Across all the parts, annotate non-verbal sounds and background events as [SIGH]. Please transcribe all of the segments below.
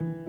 you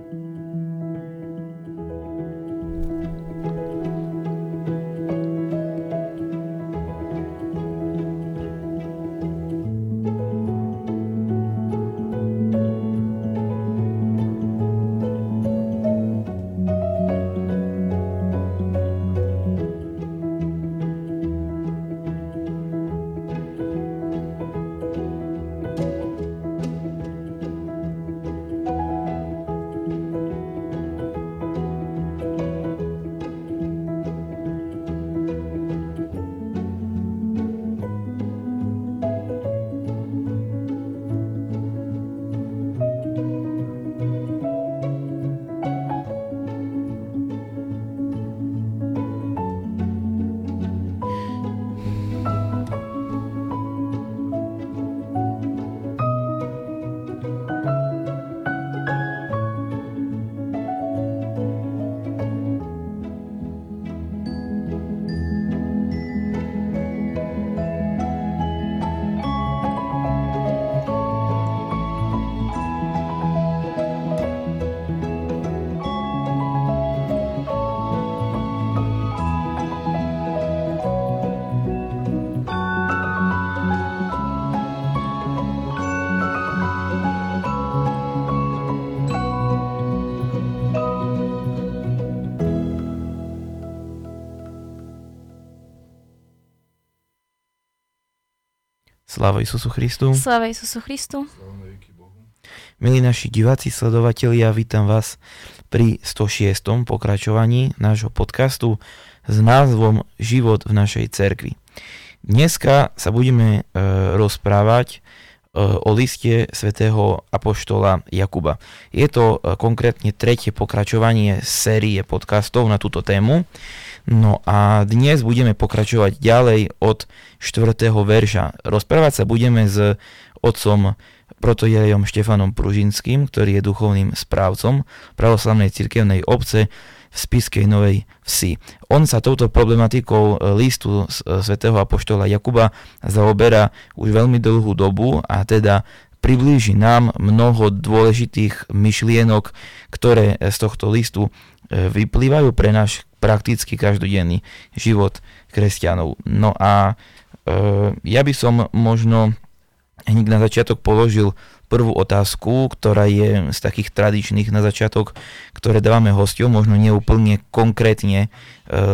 Sláva Isusu Christu. Sláva Isusu Christu. Milí naši diváci, sledovatelia, vítam vás pri 106. pokračovaní nášho podcastu s názvom Život v našej cerkvi. Dneska sa budeme e, rozprávať e, o liste svätého Apoštola Jakuba. Je to e, konkrétne tretie pokračovanie série podcastov na túto tému. No a dnes budeme pokračovať ďalej od 4. verša. Rozprávať sa budeme s otcom protojerejom Štefanom Pružinským, ktorý je duchovným správcom pravoslavnej cirkevnej obce v Spiskej Novej Vsi. On sa touto problematikou listu svätého Apoštola Jakuba zaoberá už veľmi dlhú dobu a teda priblíži nám mnoho dôležitých myšlienok, ktoré z tohto listu e, vyplývajú pre náš prakticky každodenný život kresťanov. No a e, ja by som možno hneď na začiatok položil prvú otázku, ktorá je z takých tradičných na začiatok, ktoré dávame hostom, možno neúplne konkrétne e,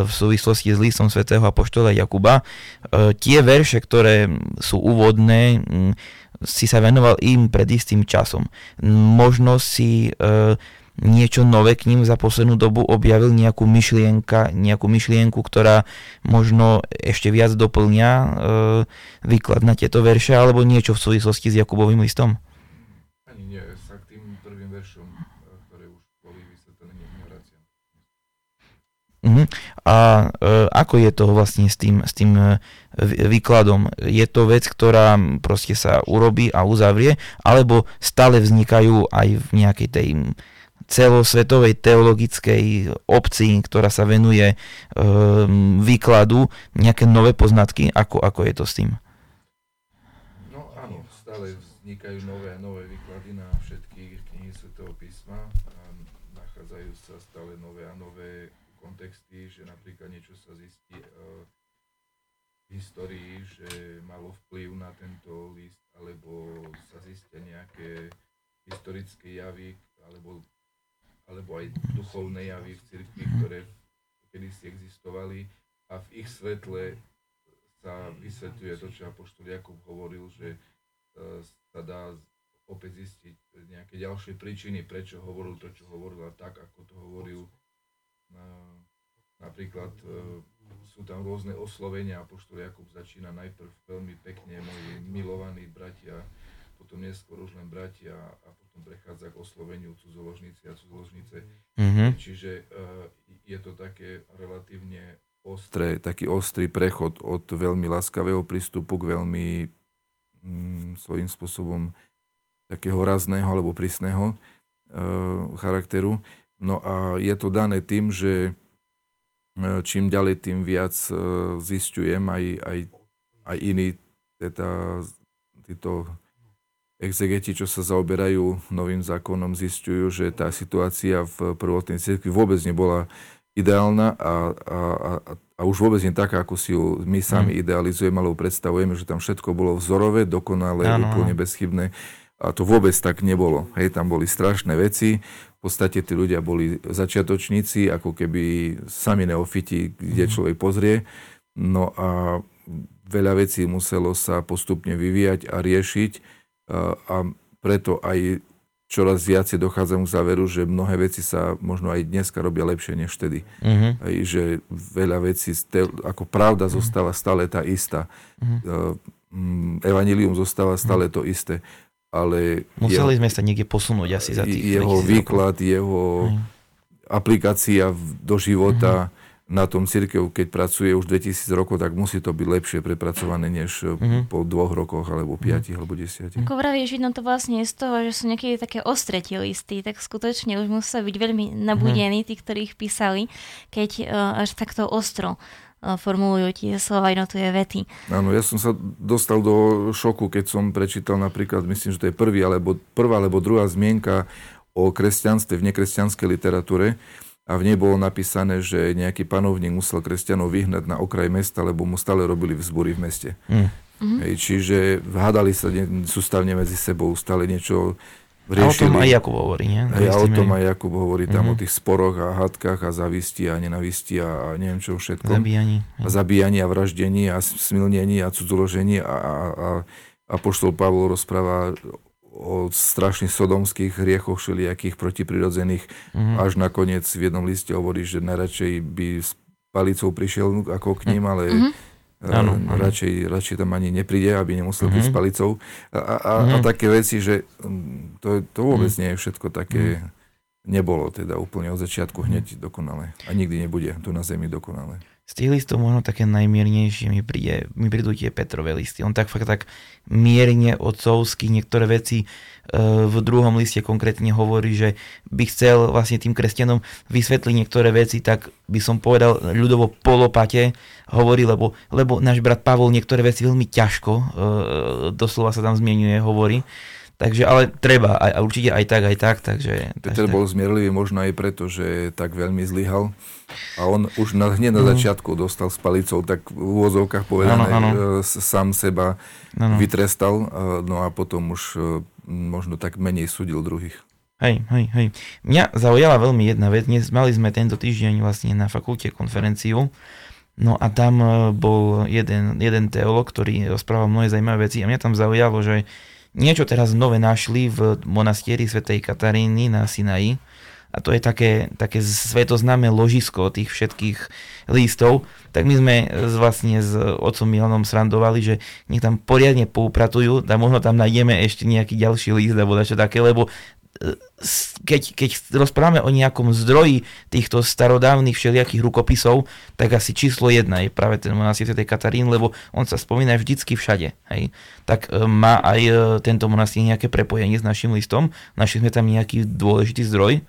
v súvislosti s listom svätého Apoštola Jakuba. E, tie verše, ktoré sú úvodné, si sa venoval im pred istým časom. Možno si e, niečo nové k ním za poslednú dobu objavil nejakú myšlienka, nejakú myšlienku, ktorá možno ešte viac doplňa e, výklad na tieto verše, alebo niečo v súvislosti s Jakubovým listom? Ani nie, sa k tým prvým veršom, e, ktoré už boli vysvetlené, nevraciam. Uh-huh. A e, ako je to vlastne s tým, s tým e, výkladom? Je to vec, ktorá proste sa urobí a uzavrie, alebo stále vznikajú aj v nejakej tej celosvetovej teologickej obci, ktorá sa venuje e, výkladu, nejaké nové poznatky? Ako, ako je to s tým? No áno, stále vznikajú nové a nové výklady na všetky knihy Svetého písma. A nachádzajú sa stále nové a nové kontexty, že napríklad niečo sa zistí e, v histórii, že malo vplyv na tento list, alebo sa zistia nejaké historické javy, alebo aj duchovné javy v cirkvi, ktoré kedysi existovali a v ich svetle sa vysvetľuje to, čo Apoštol Jakub hovoril, že e, sa dá opäť zistiť nejaké ďalšie príčiny, prečo hovoril to, čo hovoril a tak, ako to hovoril. Napríklad e, sú tam rôzne oslovenia, Apoštol Jakub začína najprv veľmi pekne, moji milovaní bratia, potom neskôr už len bratia a potom prechádza k osloveniu cudzoložníci a cudzoložnice. Mm-hmm. Čiže uh, je to také relatívne ostré, taký ostrý prechod od veľmi láskavého prístupu k veľmi mm, svojím spôsobom takého razného alebo prísneho uh, charakteru. No a je to dané tým, že uh, čím ďalej, tým viac zistujem aj, aj, aj iní teda, títo exegeti, čo sa zaoberajú novým zákonom, zistujú, že tá situácia v prvotnej cirkvi vôbec nebola ideálna a, a, a, a už vôbec nie taká, ako si ju my sami mm. idealizujeme, alebo predstavujeme, že tam všetko bolo vzorové, dokonalé, ano. úplne bezchybné. A to vôbec tak nebolo. Hej, tam boli strašné veci. V podstate tí ľudia boli začiatočníci, ako keby sami neofiti, kde mm. človek pozrie. No a veľa vecí muselo sa postupne vyvíjať a riešiť a preto aj čoraz viacej dochádzam k záveru, že mnohé veci sa možno aj dneska robia lepšie než vtedy. Uh-huh. Aj, že veľa vecí, ako pravda uh-huh. zostáva stále tá istá. Uh-huh. Evangelium zostáva stále to isté. Ale Museli jeho, sme sa niekde posunúť asi za tých Jeho výklad, rokov. jeho uh-huh. aplikácia do života, uh-huh na tom církev, keď pracuje už 2000 rokov, tak musí to byť lepšie prepracované než mm-hmm. po dvoch rokoch, alebo mhm. piatich, mm-hmm. alebo desiatich. Ako vravíš, vidno to vlastne z toho, že sú niekedy také ostretie listy, tak skutočne už musia byť veľmi nabudení, mm-hmm. tí, ktorí ich písali, keď uh, až takto ostro uh, formulujú tie slova jednotlivé vety. Áno, ja som sa dostal do šoku, keď som prečítal napríklad, myslím, že to je prvý, alebo, prvá alebo druhá zmienka o kresťanstve v nekresťanskej literatúre, a v nej bolo napísané, že nejaký panovník musel kresťanov vyhnať na okraj mesta, lebo mu stále robili vzbory v meste. Mm. Hej, čiže hádali sa sústavne medzi sebou, stále niečo riešili. A o tom aj Jakub hovorí, nie? Hej, a o tom aj Jakub hovorí, tam mm-hmm. o tých sporoch a hádkach a zavisti a nenavisti a, a neviem čo všetko. Zabíjaní. A zabíjaní a vraždení a smilnení a cudzoložení a, a, a, a poštol Pavol rozpráva o strašných sodomských hriechoch všelijakých protiprirodzených, mm-hmm. až nakoniec v jednom liste hovorí, že najradšej by s palicou prišiel ako k ním, ale mm-hmm. Ano, ano. Radšej, radšej tam ani nepríde, aby nemusel mm-hmm. s palicou. A, a, mm-hmm. a také veci, že mm, to, to vôbec mm-hmm. nie je všetko také, mm-hmm. nebolo teda úplne od začiatku hneď dokonalé. A nikdy nebude tu na zemi dokonalé. Z tých listov možno také najmiernejšie mi, príde, mi prídu tie Petrové listy. On tak fakt tak mierne otcovský niektoré veci e, v druhom liste konkrétne hovorí, že by chcel vlastne tým kresťanom vysvetliť niektoré veci, tak by som povedal ľudovo polopate hovorí, lebo, lebo náš brat Pavol niektoré veci veľmi ťažko, e, doslova sa tam zmienuje, hovorí. Takže, ale treba, a, určite aj tak, aj tak. Takže, Peter bol zmierlivý možno aj preto, že tak veľmi zlyhal. A on už na, hneď na mm. začiatku dostal s palicou, tak v úvozovkách povedané, ano, ano. sám seba ano. vytrestal, no a potom už e, možno tak menej súdil druhých. Hej, hej, hej. Mňa zaujala veľmi jedna vec. Dnes mali sme tento týždeň vlastne na fakulte konferenciu. No a tam e, bol jeden, jeden teolog, ktorý rozprával mnohé zaujímavé veci a mňa tam zaujalo, že niečo teraz nové našli v monastieri svätej Kataríny na Sinaji. A to je také, také svetoznáme ložisko tých všetkých listov, tak my sme vlastne s otcom Milanom srandovali, že nech tam poriadne poupratujú a možno tam nájdeme ešte nejaký ďalší list alebo čo také, lebo keď, keď rozprávame o nejakom zdroji týchto starodávnych všelijakých rukopisov, tak asi číslo jedna je práve ten monastír tej Katarín, lebo on sa spomína vždycky všade. Hej. Tak e, má aj e, tento monastír nejaké prepojenie s našim listom? Našli sme tam nejaký dôležitý zdroj?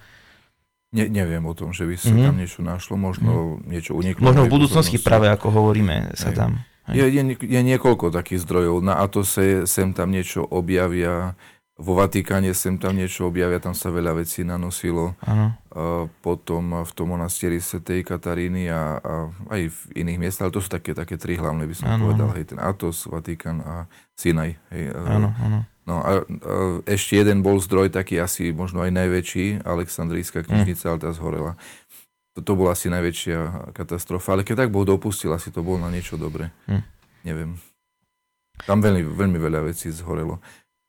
Ne, neviem o tom, že by sa mm-hmm. tam niečo našlo, možno mm-hmm. niečo uniklo. Možno v budúcnosti práve, ako hovoríme, sa hej. tam... Hej. Je, je, je niekoľko takých zdrojov. Na Atose sem tam niečo objavia, vo Vatikáne sem tam niečo objavia, tam sa veľa vecí nanosilo. Ano. A potom v tom monastieri Svetej Kataríny a, a aj v iných miestach, ale to sú také, také tri hlavné, by som ano, povedal. Hej, ten Atos, Vatikán a Sinaj. Hej, ano, ano. No a, a ešte jeden bol zdroj, taký asi možno aj najväčší, Aleksandrijská knižnica, mm. ale tá zhorela. To bola asi najväčšia katastrofa, ale keď tak Boh dopustil, asi to bol na niečo dobré. Mm. Neviem. Tam veľmi, veľmi veľa vecí zhorelo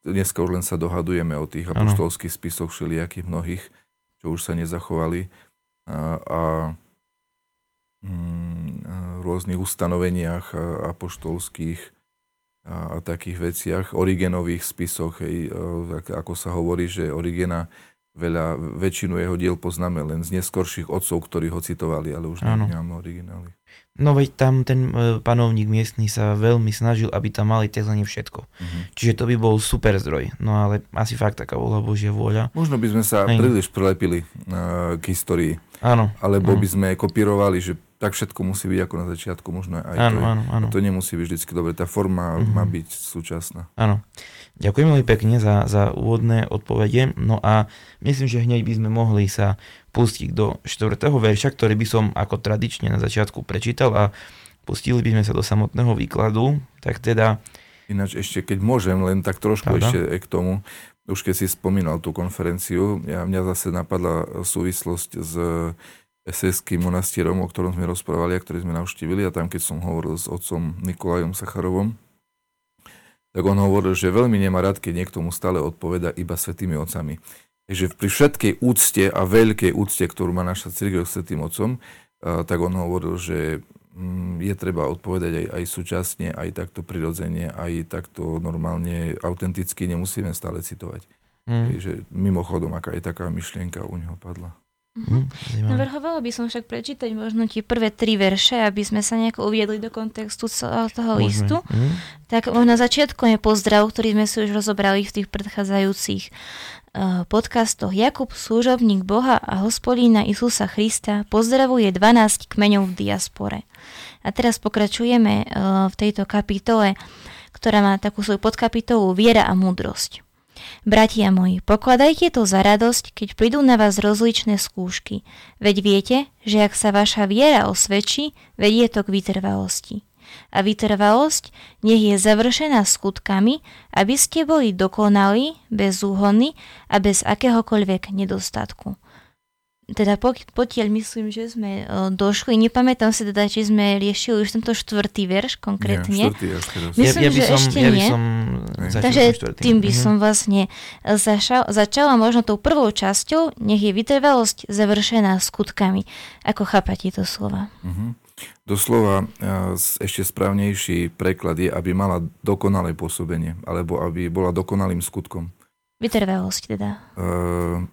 dneska už len sa dohadujeme o tých apoštolských spisoch všelijakých mnohých, čo už sa nezachovali. A, a mm, rôznych ustanoveniach apoštolských a, a takých veciach, origenových spisoch, hej, ako sa hovorí, že Origena veľa, väčšinu jeho diel poznáme len z neskorších otcov, ktorí ho citovali, ale už nemáme originály. No veď tam ten e, panovník miestny sa veľmi snažil, aby tam mali tzv. všetko. Uh-huh. Čiže to by bol super zdroj. No ale asi fakt taká bola Božia vôľa. Možno by sme sa Aj. príliš prilepili uh, k histórii. Áno. Alebo áno. by sme kopírovali, že tak všetko musí byť ako na začiatku, možno aj áno, to, áno, áno. to nemusí byť vždy dobre. Tá forma mm-hmm. má byť súčasná. Áno. Ďakujem veľmi pekne za, za úvodné odpovede. No a myslím, že hneď by sme mohli sa pustiť do štvrtého verša, ktorý by som ako tradične na začiatku prečítal a pustili by sme sa do samotného výkladu. Tak teda... Ináč ešte, keď môžem, len tak trošku Pravda? ešte k tomu, už keď si spomínal tú konferenciu, ja, mňa zase napadla súvislosť s SS-kým monastierom, o ktorom sme rozprávali a ktorý sme navštívili a tam, keď som hovoril s otcom Nikolajom Sacharovom, tak on hovoril, že veľmi nemá rád, keď niekto mu stále odpoveda iba svetými otcami. Takže pri všetkej úcte a veľkej úcte, ktorú má naša církev s svetým otcom, tak on hovoril, že mm, je treba odpovedať aj, aj súčasne, aj takto prirodzene, aj takto normálne, autenticky, nemusíme stále citovať. Mm. Takže mimochodom, aká je taká myšlienka u neho padla. Mm, Navrhovala by som však prečítať možno tie prvé tri verše, aby sme sa nejako uviedli do kontextu celého toho Môžeme. listu. Mm. Tak na začiatku je pozdrav, ktorý sme si už rozobrali v tých predchádzajúcich podcastoch. Jakub, služobník Boha a hospodína Isusa Krista, pozdravuje 12 kmeňov v diaspore. A teraz pokračujeme uh, v tejto kapitole, ktorá má takú svoju podkapitolu Viera a múdrosť. Bratia moji, pokladajte to za radosť, keď prídu na vás rozličné skúšky. Veď viete, že ak sa vaša viera osvedčí, vedie to k vytrvalosti. A vytrvalosť nech je završená skutkami, aby ste boli dokonali, bez úhony a bez akéhokoľvek nedostatku teda potiaľ myslím, že sme uh, došli, nepamätám si teda, či sme riešili už tento štvrtý verš konkrétne. Nie, štvrtý až teraz. Myslím, ja, ja by že som, ešte ja by nie. Som Takže tým by som vlastne začal, začala možno tou prvou časťou, nech je vytrvalosť završená skutkami. Ako chápate to slova? Uh-huh. Doslova ešte správnejší preklad je, aby mala dokonalé pôsobenie, alebo aby bola dokonalým skutkom. Vytrvalosť teda. Uh,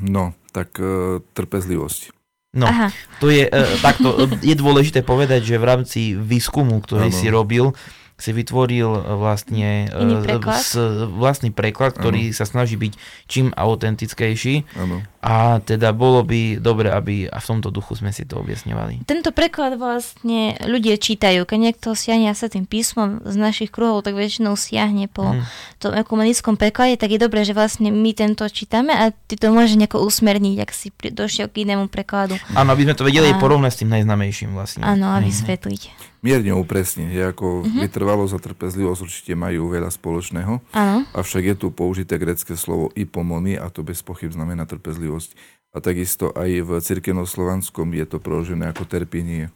No, tak uh, trpezlivosť. No, Aha. to je, uh, takto, je dôležité povedať, že v rámci výskumu, ktorý ano. si robil, si vytvoril e, vlastne Iný preklad? S, vlastný preklad, ktorý ano. sa snaží byť čím autentickejší. Ano. A teda bolo by dobre, aby a v tomto duchu sme si to objasňovali. Tento preklad vlastne ľudia čítajú. Keď niekto siahne sa tým písmom z našich kruhov, tak väčšinou siahne po hmm. tom ekumenickom preklade, tak je dobré, že vlastne my tento čítame a ty to môžeš nejako usmerniť, ak si došiel k inému prekladu. Áno, aby sme to vedeli a... porovnať s tým najznamejším vlastne. Áno, a mhm. vysvetliť. Hmm mierne upresniť, že ako uh-huh. vytrvalosť a trpezlivosť určite majú veľa spoločného, uh-huh. avšak je tu použité grecké slovo ipomony a to bez pochyb znamená trpezlivosť. A takisto aj v cirkevno-slovanskom je to preložené ako terpinie,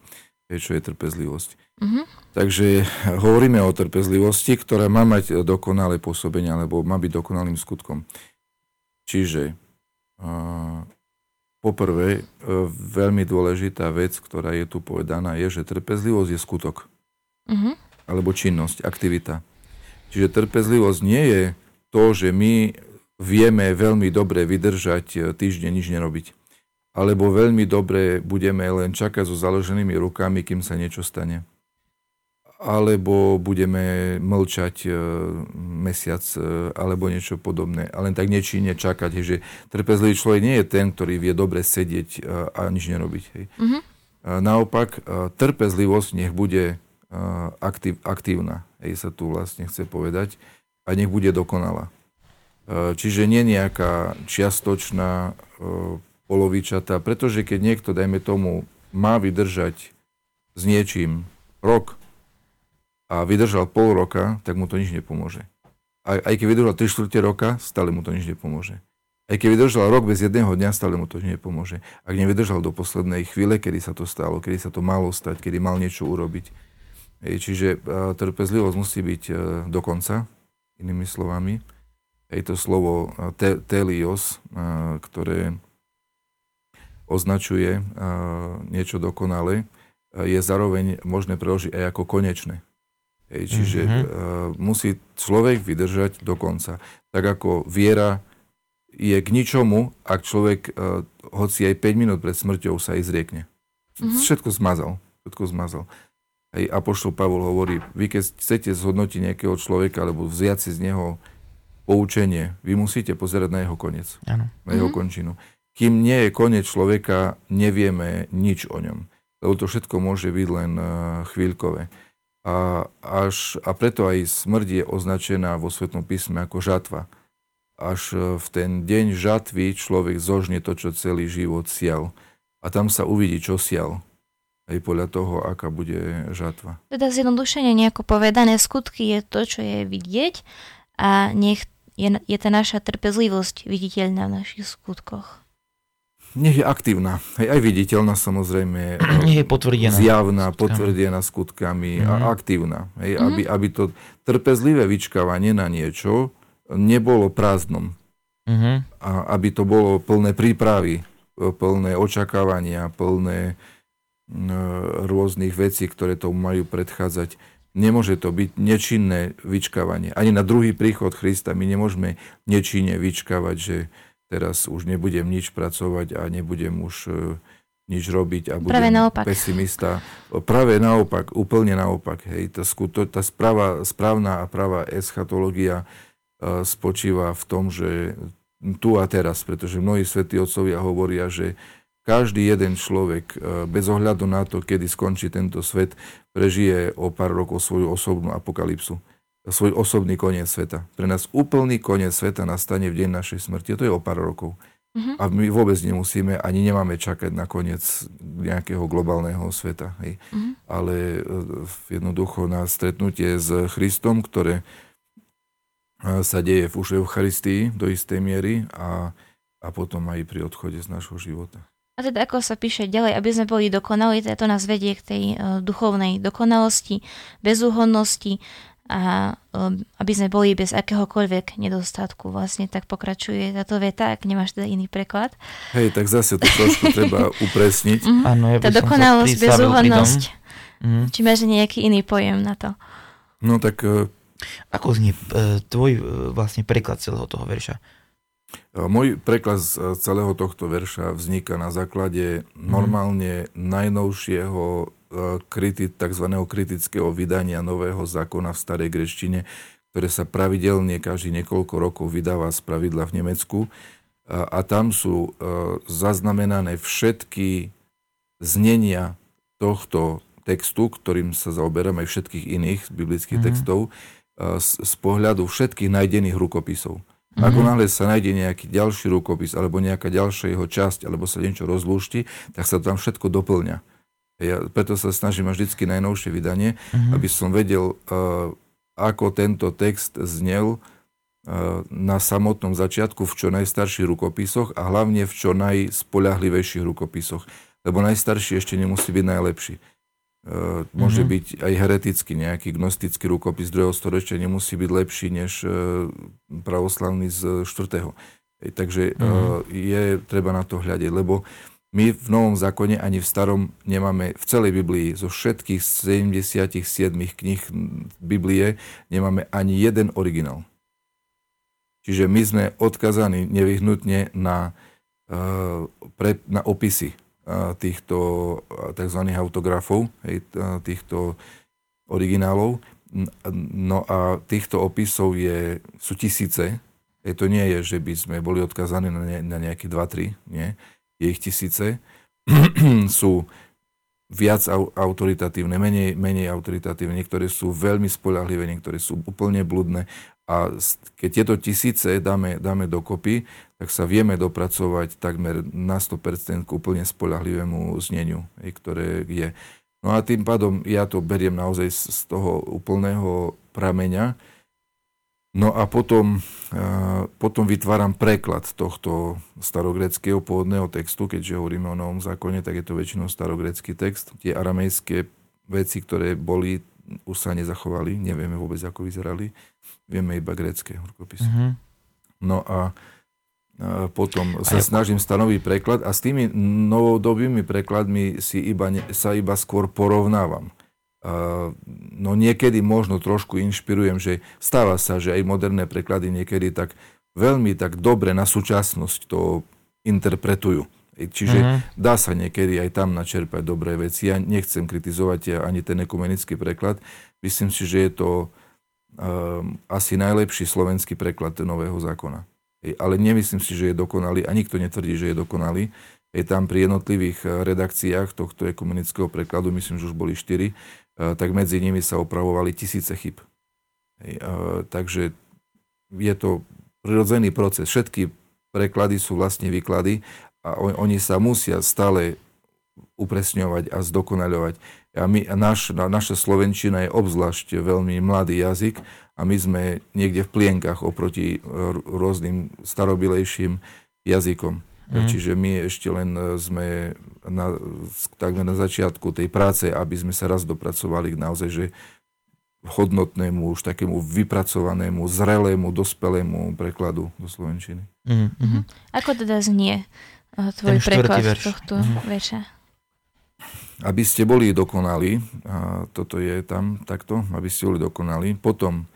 čo je trpezlivosť. Uh-huh. Takže hovoríme o trpezlivosti, ktorá má mať dokonalé pôsobenie, alebo má byť dokonalým skutkom. Čiže uh, Poprvé, e, veľmi dôležitá vec, ktorá je tu povedaná, je, že trpezlivosť je skutok. Uh-huh. Alebo činnosť, aktivita. Čiže trpezlivosť nie je to, že my vieme veľmi dobre vydržať e, týždeň nič nerobiť. Alebo veľmi dobre budeme len čakať so založenými rukami, kým sa niečo stane alebo budeme mlčať e, mesiac e, alebo niečo podobné. A len tak nečíne čakať, že trpezlivý človek nie je ten, ktorý vie dobre sedieť e, a nič nerobiť. Hej. Mm-hmm. Naopak, trpezlivosť nech bude aktív, aktívna, hej, sa tu vlastne chce povedať, a nech bude dokonalá. Čiže nie nejaká čiastočná, polovičatá, pretože keď niekto, dajme tomu, má vydržať s niečím rok, a vydržal pol roka, tak mu to nič nepomôže. Aj, aj keď vydržal 3 čtvrte roka, stále mu to nič nepomôže. Aj keď vydržal rok bez jedného dňa, stále mu to nepomôže. Ak nevydržal do poslednej chvíle, kedy sa to stalo, kedy sa to malo stať, kedy mal niečo urobiť. Ej, čiže uh, trpezlivosť musí byť uh, do konca, inými slovami. Je to slovo uh, te, telios, uh, ktoré označuje uh, niečo dokonale, uh, je zároveň možné preložiť aj ako konečné. Hej, čiže mm-hmm. uh, musí človek vydržať do konca. Tak ako viera je k ničomu, ak človek, uh, hoci aj 5 minút pred smrťou sa aj zriekne. Mm-hmm. Všetko zmazal. Všetko zmazal. Aj Apoštol Pavol hovorí, vy keď chcete zhodnotiť nejakého človeka alebo vziať si z neho poučenie, vy musíte pozerať na jeho koniec. Ano. Na jeho mm-hmm. končinu. Kým nie je koniec človeka, nevieme nič o ňom. lebo to všetko môže byť len uh, chvíľkové. A, až, a preto aj smrť je označená vo Svetom písme ako žatva. Až v ten deň žatvy človek zožne to, čo celý život sial. A tam sa uvidí, čo sial aj podľa toho, aká bude žatva. Teda zjednodušene nejako povedané, skutky je to, čo je vidieť a nech je, je tá naša trpezlivosť viditeľná v našich skutkoch. Nech je aktívna, aj, aj viditeľná samozrejme. [CLEARS THROAT] Nech je potvrdená. Zjavná, skutkami. potvrdená skutkami mm-hmm. a mhm. aktívna. Hej, mm-hmm. aby, aby to trpezlivé vyčkávanie na niečo nebolo prázdnom. Mm-hmm. A aby to bolo plné prípravy, plné očakávania, plné rôznych vecí, ktoré to majú predchádzať. Nemôže to byť nečinné vyčkávanie. Ani na druhý príchod Krista my nemôžeme nečinne vyčkávať, že teraz už nebudem nič pracovať a nebudem už e, nič robiť a budem Práve naopak. pesimista. Práve naopak, úplne naopak. Hej. Tá, skuto, tá správa, správna a práva eschatológia uh, spočíva v tom, že tu a teraz, pretože mnohí svätí otcovia hovoria, že každý jeden človek, e, bez ohľadu na to, kedy skončí tento svet, prežije o pár rokov svoju osobnú apokalypsu. Svoj osobný koniec sveta. Pre nás úplný koniec sveta nastane v deň našej smrti. A to je o pár rokov. Uh-huh. A my vôbec nemusíme, ani nemáme čakať na koniec nejakého globálneho sveta. Hej. Uh-huh. Ale e, jednoducho na stretnutie s Christom, ktoré e, sa deje v už Eucharistii do istej miery a, a potom aj pri odchode z nášho života. A teda ako sa píše ďalej, aby sme boli dokonali, teda to nás vedie k tej uh, duchovnej dokonalosti, bezúhodnosti a um, aby sme boli bez akéhokoľvek nedostatku. Vlastne tak pokračuje táto veta, ak nemáš teda iný preklad. Hej, tak zase to trošku treba [LAUGHS] upresniť. Mm-hmm. Áno, ja tá dokonalosť, bezúhodnosť. Mm. Či máš nejaký iný pojem na to? No tak... Uh... Ako znie uh, tvoj uh, vlastne preklad celého toho verša? Môj preklad z celého tohto verša vzniká na základe normálne najnovšieho e, kriti, tzv. kritického vydania nového zákona v starej greštine, ktoré sa pravidelne každý niekoľko rokov vydáva z pravidla v Nemecku. A, tam sú e, zaznamenané všetky znenia tohto textu, ktorým sa zaoberám aj všetkých iných biblických mm-hmm. textov, e, z, z pohľadu všetkých nájdených rukopisov. Mm-hmm. Ako náhle sa nájde nejaký ďalší rukopis alebo nejaká ďalšia jeho časť alebo sa niečo rozlúšti, tak sa tam všetko doplňa. Ja preto sa snažím mať vždy najnovšie vydanie, mm-hmm. aby som vedel, uh, ako tento text znel uh, na samotnom začiatku v čo najstarších rukopisoch a hlavne v čo najspoľahlivejších rukopisoch. Lebo najstarší ešte nemusí byť najlepší. Uh, môže mm-hmm. byť aj heretický nejaký gnostický rukopis 2. storočia, nemusí byť lepší než uh, pravoslavný z 4. Ej, takže mm-hmm. je treba na to hľadiť, lebo my v Novom zákone ani v Starom nemáme, v celej Biblii, zo všetkých 77 kníh Biblie nemáme ani jeden originál. Čiže my sme odkazaní nevyhnutne na, na opisy týchto tzv. autografov, týchto originálov. No a týchto opisov je, sú tisíce. Hej, to nie je, že by sme boli odkazaní na, ne, na nejaké 2-3, nie. Je ich tisíce. [CLEARS THROAT] sú viac autoritatívne, menej, menej autoritatívne, niektoré sú veľmi spolahlivé, niektoré sú úplne bludné. A keď tieto tisíce dáme, dáme dokopy, tak sa vieme dopracovať takmer na 100% k úplne spolahlivému zneniu, ktoré je. No a tým pádom ja to beriem naozaj z toho úplného prameňa. No a potom, potom vytváram preklad tohto starogreckého pôvodného textu, keďže hovoríme o Novom zákone, tak je to väčšinou starogrecký text. Tie aramejské veci, ktoré boli, už sa nezachovali, nevieme vôbec, ako vyzerali. Vieme iba grecké rukopisy. Mm-hmm. No a potom sa ja... snažím stanoviť preklad a s tými novodobými prekladmi si iba, sa iba skôr porovnávam. No niekedy možno trošku inšpirujem, že stáva sa, že aj moderné preklady niekedy tak veľmi tak dobre na súčasnosť to interpretujú. Čiže uh-huh. dá sa niekedy aj tam načerpať dobré veci. Ja nechcem kritizovať ani ten ekumenický preklad. Myslím si, že je to um, asi najlepší slovenský preklad nového zákona ale nemyslím si, že je dokonalý a nikto netvrdí, že je dokonalý. je tam pri jednotlivých redakciách tohto ekumenického prekladu, myslím, že už boli štyri, tak medzi nimi sa opravovali tisíce chyb. Takže je to prirodzený proces. Všetky preklady sú vlastne výklady a oni sa musia stále upresňovať a zdokonaľovať. A my, naš, naša Slovenčina je obzvlášť veľmi mladý jazyk a my sme niekde v plienkach oproti rôznym starobilejším jazykom. Mm. Čiže my ešte len e, sme na, takmer na začiatku tej práce, aby sme sa raz dopracovali k naozaj, že hodnotnému, už takému vypracovanému, zrelému, dospelému prekladu do Slovenčiny. Mm-hmm. Ako teda znie tvoj preklad verš. tohto mm-hmm. verša? Aby ste boli dokonali, a toto je tam takto, aby ste boli dokonali, potom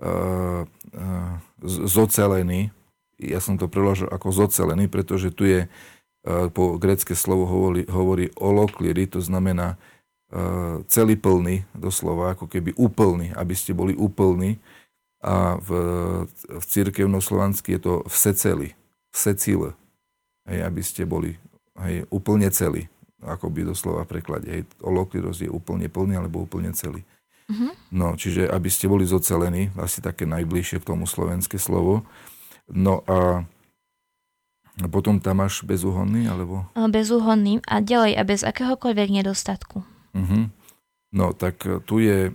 uh, uh, zocelený, ja som to preložil ako zocelený, pretože tu je uh, po grecké slovo hovorí, hovorí olokliri, to znamená uh, celý plný, doslova, ako keby úplný, aby ste boli úplní. A v, v církevno slovansky je to vseceli, vsecil, hej, aby ste boli hej, úplne celí, ako by doslova v preklade. Hej, olokliros je úplne plný alebo úplne celý. Mm-hmm. No, čiže aby ste boli zocelení, asi také najbližšie k tomu slovenské slovo. No a potom tam máš bezúhonný, alebo? Bezúhonný a ďalej a bez akéhokoľvek nedostatku. Uh-huh. No tak e, tu je e,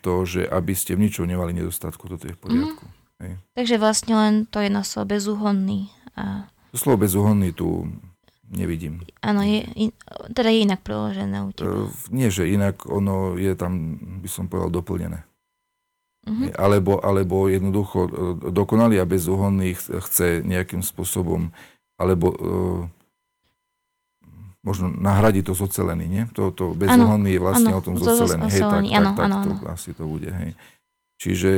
to, že aby ste v ničom nemali nedostatku, toto je v poriadku. Uh-huh. Hej. Takže vlastne len to je na slovo bezúhonný. A... Slovo bezúhonný tu nevidím. Áno, je, in, teda je inak preložené u teba. Uh, nie, že inak ono je tam, by som povedal, doplnené. Uh-huh. Alebo, alebo jednoducho dokonalý a bezúhonný chce nejakým spôsobom, alebo uh, možno nahradí to zocelený, nie? To, to bezúhonný je vlastne ano, o tom zocelený. Hej, tak, tak, ano, tak, ano, to asi to bude. Hej. Čiže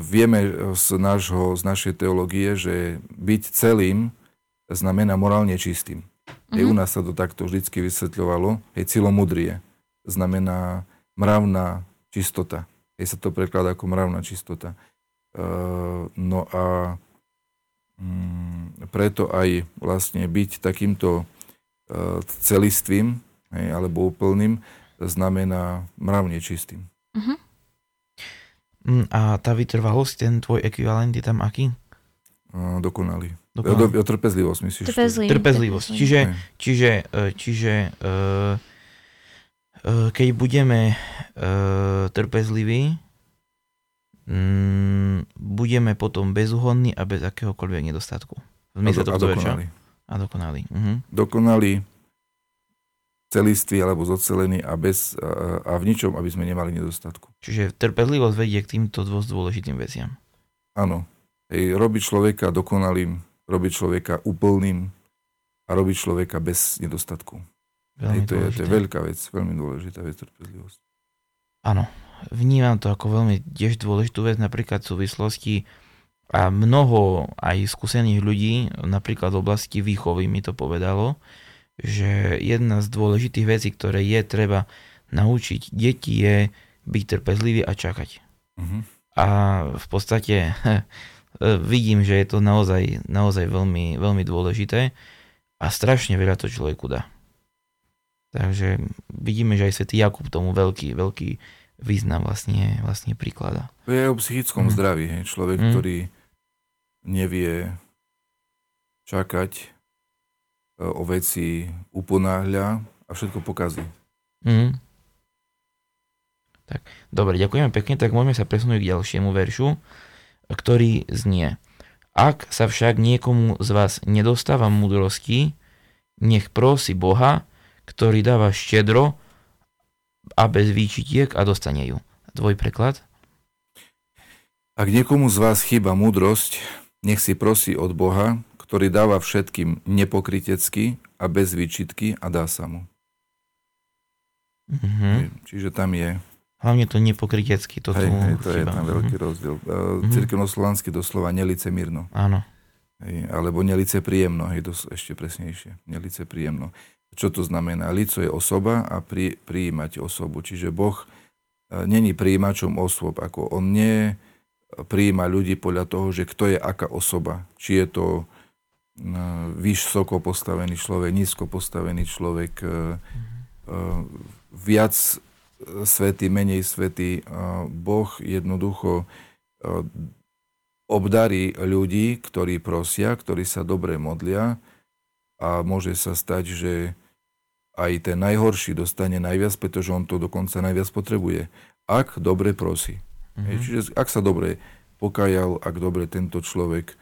vieme z, nášho, z našej teológie, že byť celým znamená morálne čistým. Mm-hmm. Hej, u nás sa to takto vždycky vysvetľovalo. Hej, cilomudrie znamená mravná čistota. Hej, sa to prekladá ako mravná čistota. Uh, no a um, preto aj vlastne byť takýmto E, celistvým hej, alebo úplným znamená mravne čistým. Uh-huh. A tá vytrvalosť, ten tvoj ekvivalent je tam aký? Dokonalý. dokonalý. O, o trpezlivosť myslíš? Trpezlivý. Trpezlivosť. Čiže, čiže, e, čiže uh, uh, keď budeme uh, trpezliví, um, budeme potom bezúhodní a bez akéhokoľvek nedostatku. V a, do, a dokonalý. A dokonalý. Uh-huh. Dokonalý, celistvý alebo zocelený a, bez, a, a v ničom, aby sme nemali nedostatku. Čiže trpezlivosť vedie k týmto dosť dôležitým veciam. Áno. Hej, robiť človeka dokonalým, robiť človeka úplným a robiť človeka bez nedostatku. Hej, to, je, to je veľká vec, veľmi dôležitá vec, trpezlivosť. Áno, vnímam to ako veľmi tiež dôležitú vec, napríklad v súvislosti a mnoho aj skúsených ľudí, napríklad v oblasti výchovy mi to povedalo, že jedna z dôležitých vecí, ktoré je treba naučiť deti je byť trpezlivý a čakať. Uh-huh. A v podstate [LAUGHS] vidím, že je to naozaj, naozaj veľmi, veľmi dôležité a strašne veľa to človeku dá. Takže vidíme, že aj svätý Jakub tomu veľký, veľký význam vlastne, vlastne príklada. To je o psychickom mm. zdraví. Hej. Človek, mm. ktorý nevie čakať e, o veci uponáhľa a všetko pokazí. Mm. Tak, dobre, ďakujeme pekne, tak môžeme sa presunúť k ďalšiemu veršu, ktorý znie. Ak sa však niekomu z vás nedostáva múdrosti, nech prosí Boha, ktorý dáva štedro a bez výčitiek a dostane ju. Tvoj preklad? Ak niekomu z vás chýba múdrosť, nech si prosí od Boha, ktorý dáva všetkým nepokrytecky a bez výčitky a dá sa mu. Mm-hmm. Čiže tam je... Hlavne to nepokrytecky, to hej, hej, to chyba. je tam veľký mm-hmm. rozdiel. Mm-hmm. Cirkevnoslovansky doslova mírno. Áno. Hej, alebo nelice príjemno, hej, dos, ešte presnejšie. Nelice príjemno. Čo to znamená? Lico je osoba a pri, prijímať osobu. Čiže Boh e, není prijímačom osôb. Ako on nie prijíma ľudí podľa toho, že kto je aká osoba. Či je to vysoko postavený človek, nízko postavený človek, viac svety, menej svety. Boh jednoducho obdarí ľudí, ktorí prosia, ktorí sa dobre modlia a môže sa stať, že aj ten najhorší dostane najviac, pretože on to dokonca najviac potrebuje, ak dobre prosí. Mm-hmm. Čiže ak sa dobre pokajal, ak dobre tento človek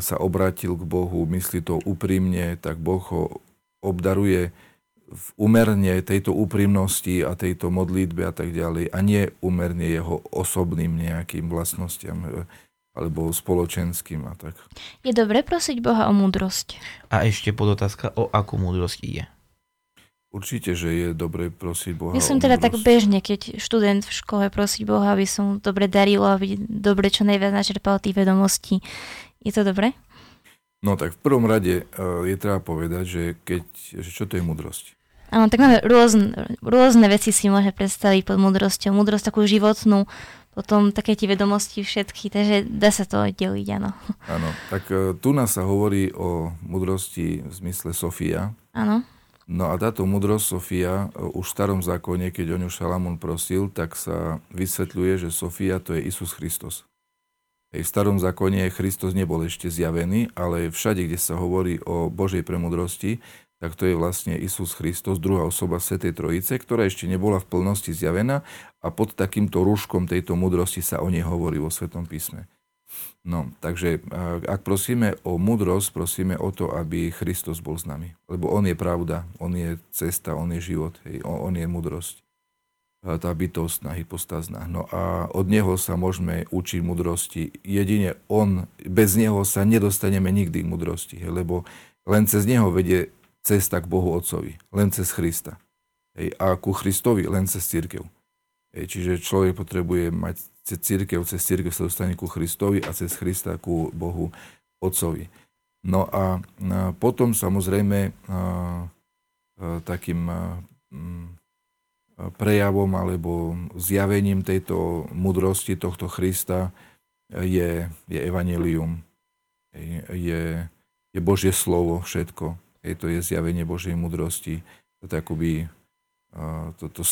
sa obrátil k Bohu, myslí to úprimne, tak Boh ho obdaruje v umerne tejto úprimnosti a tejto modlitbe a tak ďalej a nie umerne jeho osobným nejakým vlastnostiam alebo spoločenským a tak. Je dobre prosiť Boha o múdrosť. A ešte podotázka, o akú múdrosť ide? Určite, že je dobre prosiť Boha Myslím o teda múdrosť. tak bežne, keď študent v škole prosí Boha, aby som dobre darilo, aby dobre čo najviac načerpal tých vedomostí. Je to dobre? No tak v prvom rade uh, je treba povedať, že, keď, že čo to je múdrosť. Áno, tak máme rôzne, rôzne veci si môže predstaviť pod múdrosťou. Múdrosť takú životnú, potom také tie vedomosti všetky, takže dá sa to deliť, áno. Áno, tak uh, tu nás sa hovorí o múdrosti v zmysle Sofia. Áno. No a táto múdrosť Sofia uh, už v starom zákone, keď o ňu Šalamún prosil, tak sa vysvetľuje, že Sofia to je Isus Kristus. V starom zákone Kristus nebol ešte zjavený, ale všade, kde sa hovorí o Božej premudrosti, tak to je vlastne Isus Kristus, druhá osoba Svetej Trojice, ktorá ešte nebola v plnosti zjavená a pod takýmto rúškom tejto múdrosti sa o nej hovorí vo Svetom písme. No, takže ak prosíme o múdrosť, prosíme o to, aby Kristus bol s nami. Lebo On je pravda, On je cesta, On je život, On je múdrosť. Tá bytostná, hypostázna. No a od Neho sa môžeme učiť múdrosti. Jedine On, bez Neho sa nedostaneme nikdy k múdrosti, hej, lebo len cez Neho vedie cesta k Bohu Otcovi, len cez Krista. Hej, a ku Christovi len cez církev. Hej, čiže človek potrebuje mať cez církev, cez církev sa dostane ku Christovi a cez Krista ku Bohu Otcovi. No a, a potom samozrejme a, takým a, m, prejavom alebo zjavením tejto mudrosti tohto Krista je, je evanelium. Je, je Božie slovo všetko Hej, to je zjavenie Božej mudrosti. To akoby to, to,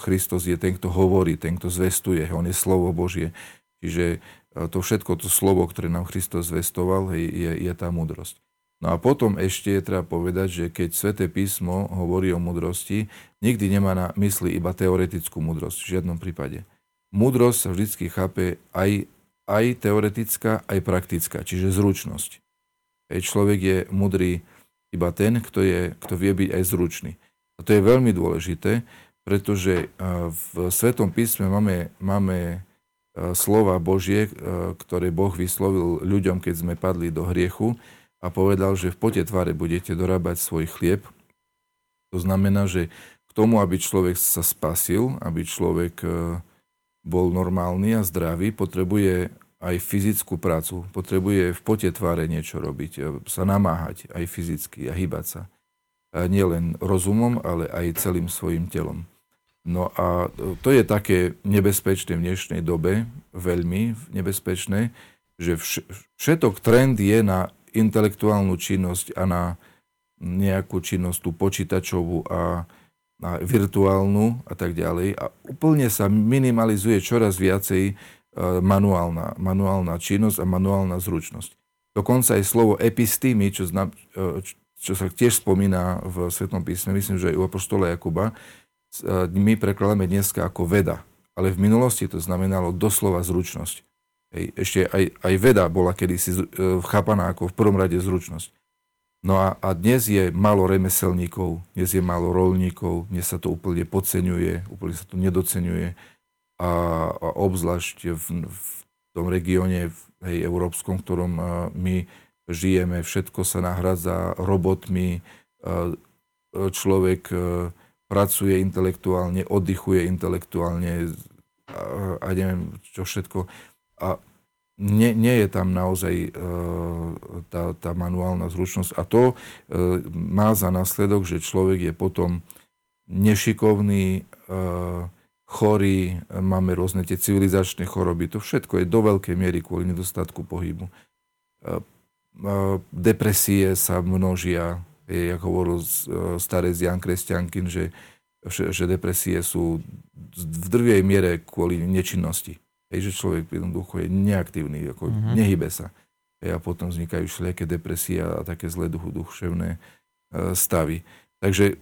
Christos je ten, kto hovorí, ten, kto zvestuje. On je slovo Božie. Čiže to všetko, to slovo, ktoré nám Kristus zvestoval, je, je tá múdrosť. No a potom ešte je treba povedať, že keď Sveté písmo hovorí o múdrosti, nikdy nemá na mysli iba teoretickú múdrosť, v žiadnom prípade. Múdrosť sa vždy chápe aj, aj teoretická, aj praktická, čiže zručnosť. Hej, človek je mudrý iba ten, kto, je, kto vie byť aj zručný. A to je veľmi dôležité, pretože v Svetom písme máme, máme slova Božie, ktoré Boh vyslovil ľuďom, keď sme padli do hriechu a povedal, že v pote tvare budete dorábať svoj chlieb. To znamená, že k tomu, aby človek sa spasil, aby človek bol normálny a zdravý, potrebuje aj fyzickú prácu, potrebuje v pote tváre niečo robiť, e, sa namáhať aj fyzicky a hýbať sa. A nielen rozumom, ale aj celým svojim telom. No a to je také nebezpečné v dnešnej dobe, veľmi nebezpečné, že všetok trend je na intelektuálnu činnosť a na nejakú činnosť tú počítačovú a, a virtuálnu a tak ďalej. A úplne sa minimalizuje čoraz viacej E, manuálna, manuálna činnosť a manuálna zručnosť. Dokonca aj slovo epistými, čo, zna, e, čo sa tiež spomína v Svetom písme, myslím, že aj u Apoštola Jakuba, e, my prekladáme dneska ako veda. Ale v minulosti to znamenalo doslova zručnosť. Ešte aj, aj veda bola kedysi chápaná ako v prvom rade zručnosť. No a, a dnes je málo remeselníkov, dnes je málo rolníkov, dnes sa to úplne podceňuje, úplne sa to nedocenuje a, a obzvlášť v, v tom regióne hej, európskom, v ktorom my žijeme, všetko sa nahradza robotmi, človek e, pracuje intelektuálne, oddychuje intelektuálne a, a neviem čo všetko. A nie, nie je tam naozaj uh, tá, tá manuálna zručnosť. A to uh, má za následok, že človek je potom nešikovný, uh, chorí, máme rôzne tie civilizačné choroby. To všetko je do veľkej miery kvôli nedostatku pohybu. depresie sa množia, je, ako hovoril starec Jan Kresťankin, že, že depresie sú v drvej miere kvôli nečinnosti. Hej, že človek jednoducho je neaktívny, ako uh-huh. nehybe sa. Hej, a potom vznikajú všelijaké depresie a také zlé duchu, duševné uh, stavy. Takže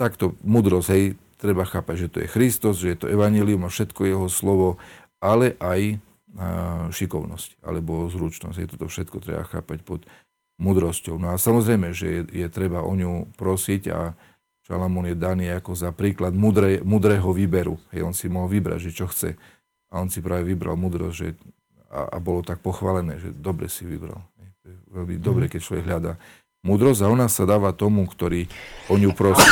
takto mudrosť, hej, treba chápať, že to je Kristus, že je to Evangelium a všetko jeho slovo, ale aj uh, šikovnosť alebo zručnosť. Je toto všetko treba chápať pod mudrosťou. No a samozrejme, že je, je treba o ňu prosiť a Šalamún je daný ako za príklad mudre, mudrého výberu. Hej, on si mohol vybrať, že čo chce a on si práve vybral múdrosť, že, a, a bolo tak pochválené, že dobre si vybral. To je veľmi mm. dobre, keď človek hľadá múdrosť a ona sa dáva tomu, ktorý o ňu prosí.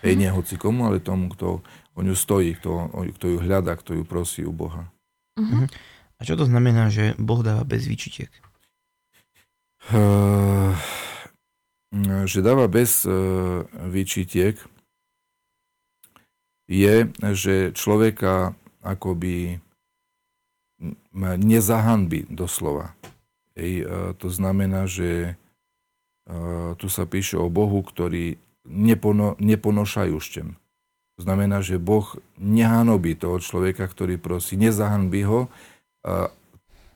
Hej, nie hoci komu, ale tomu, kto o ňu stojí, kto, kto ju hľadá, kto ju prosí u Boha. Uh-huh. A čo to znamená, že Boh dáva bez výčitiek? Uh, že dáva bez uh, výčitiek je, že človeka akoby nezahanbi doslova. Ej, to znamená, že tu sa píše o Bohu, ktorý nepono, neponošajúšťem. To znamená, že Boh nehanobí toho človeka, ktorý prosí, nezahanbí ho. A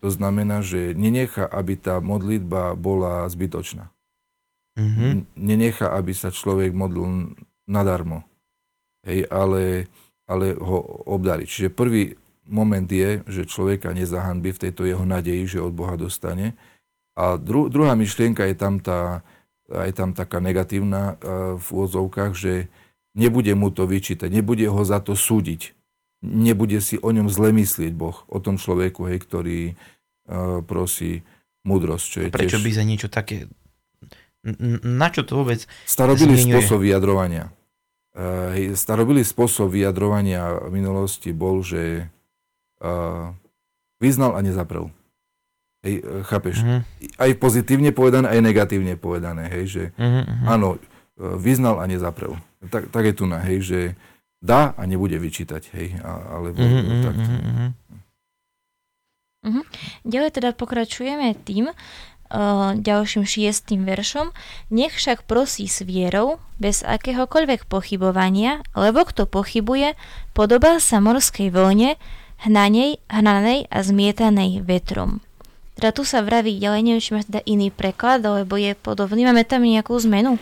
to znamená, že nenecha, aby tá modlitba bola zbytočná. Mm-hmm. Nenecha, aby sa človek modlil nadarmo. Hej, ale ale ho obdariť. Čiže prvý moment je, že človeka nezahanbí v tejto jeho nadeji, že od Boha dostane. A dru, druhá myšlienka je tam tá, aj tam taká negatívna uh, v úvodzovkách, že nebude mu to vyčítať, nebude ho za to súdiť, nebude si o ňom zle myslieť Boh, o tom človeku, hej, ktorý uh, prosí múdrosť. Čo je Prečo tiež... by za niečo také... Na čo to vôbec Starobili spôsob vyjadrovania. Uh, starobili spôsob vyjadrovania v minulosti bol, že uh, vyznal a nezaprel. Hej, uh, chápeš? Uh-huh. Aj pozitívne povedané, aj negatívne povedané. Hej, že uh-huh. áno, vyznal a nezaprel. Tak, tak je tu na, hej, že dá a nebude vyčítať. Hej, alebo uh-huh, takto. Uh-huh. Uh-huh. Ďalej teda pokračujeme tým, ďalším šiestým veršom, nech však prosí s vierou, bez akéhokoľvek pochybovania, lebo kto pochybuje, podobá sa morskej vlne, hnanej, hnanej a zmietanej vetrom. Teda tu sa vraví ďalej, neviem, či má teda iný preklad, alebo je podobný. Máme tam nejakú zmenu?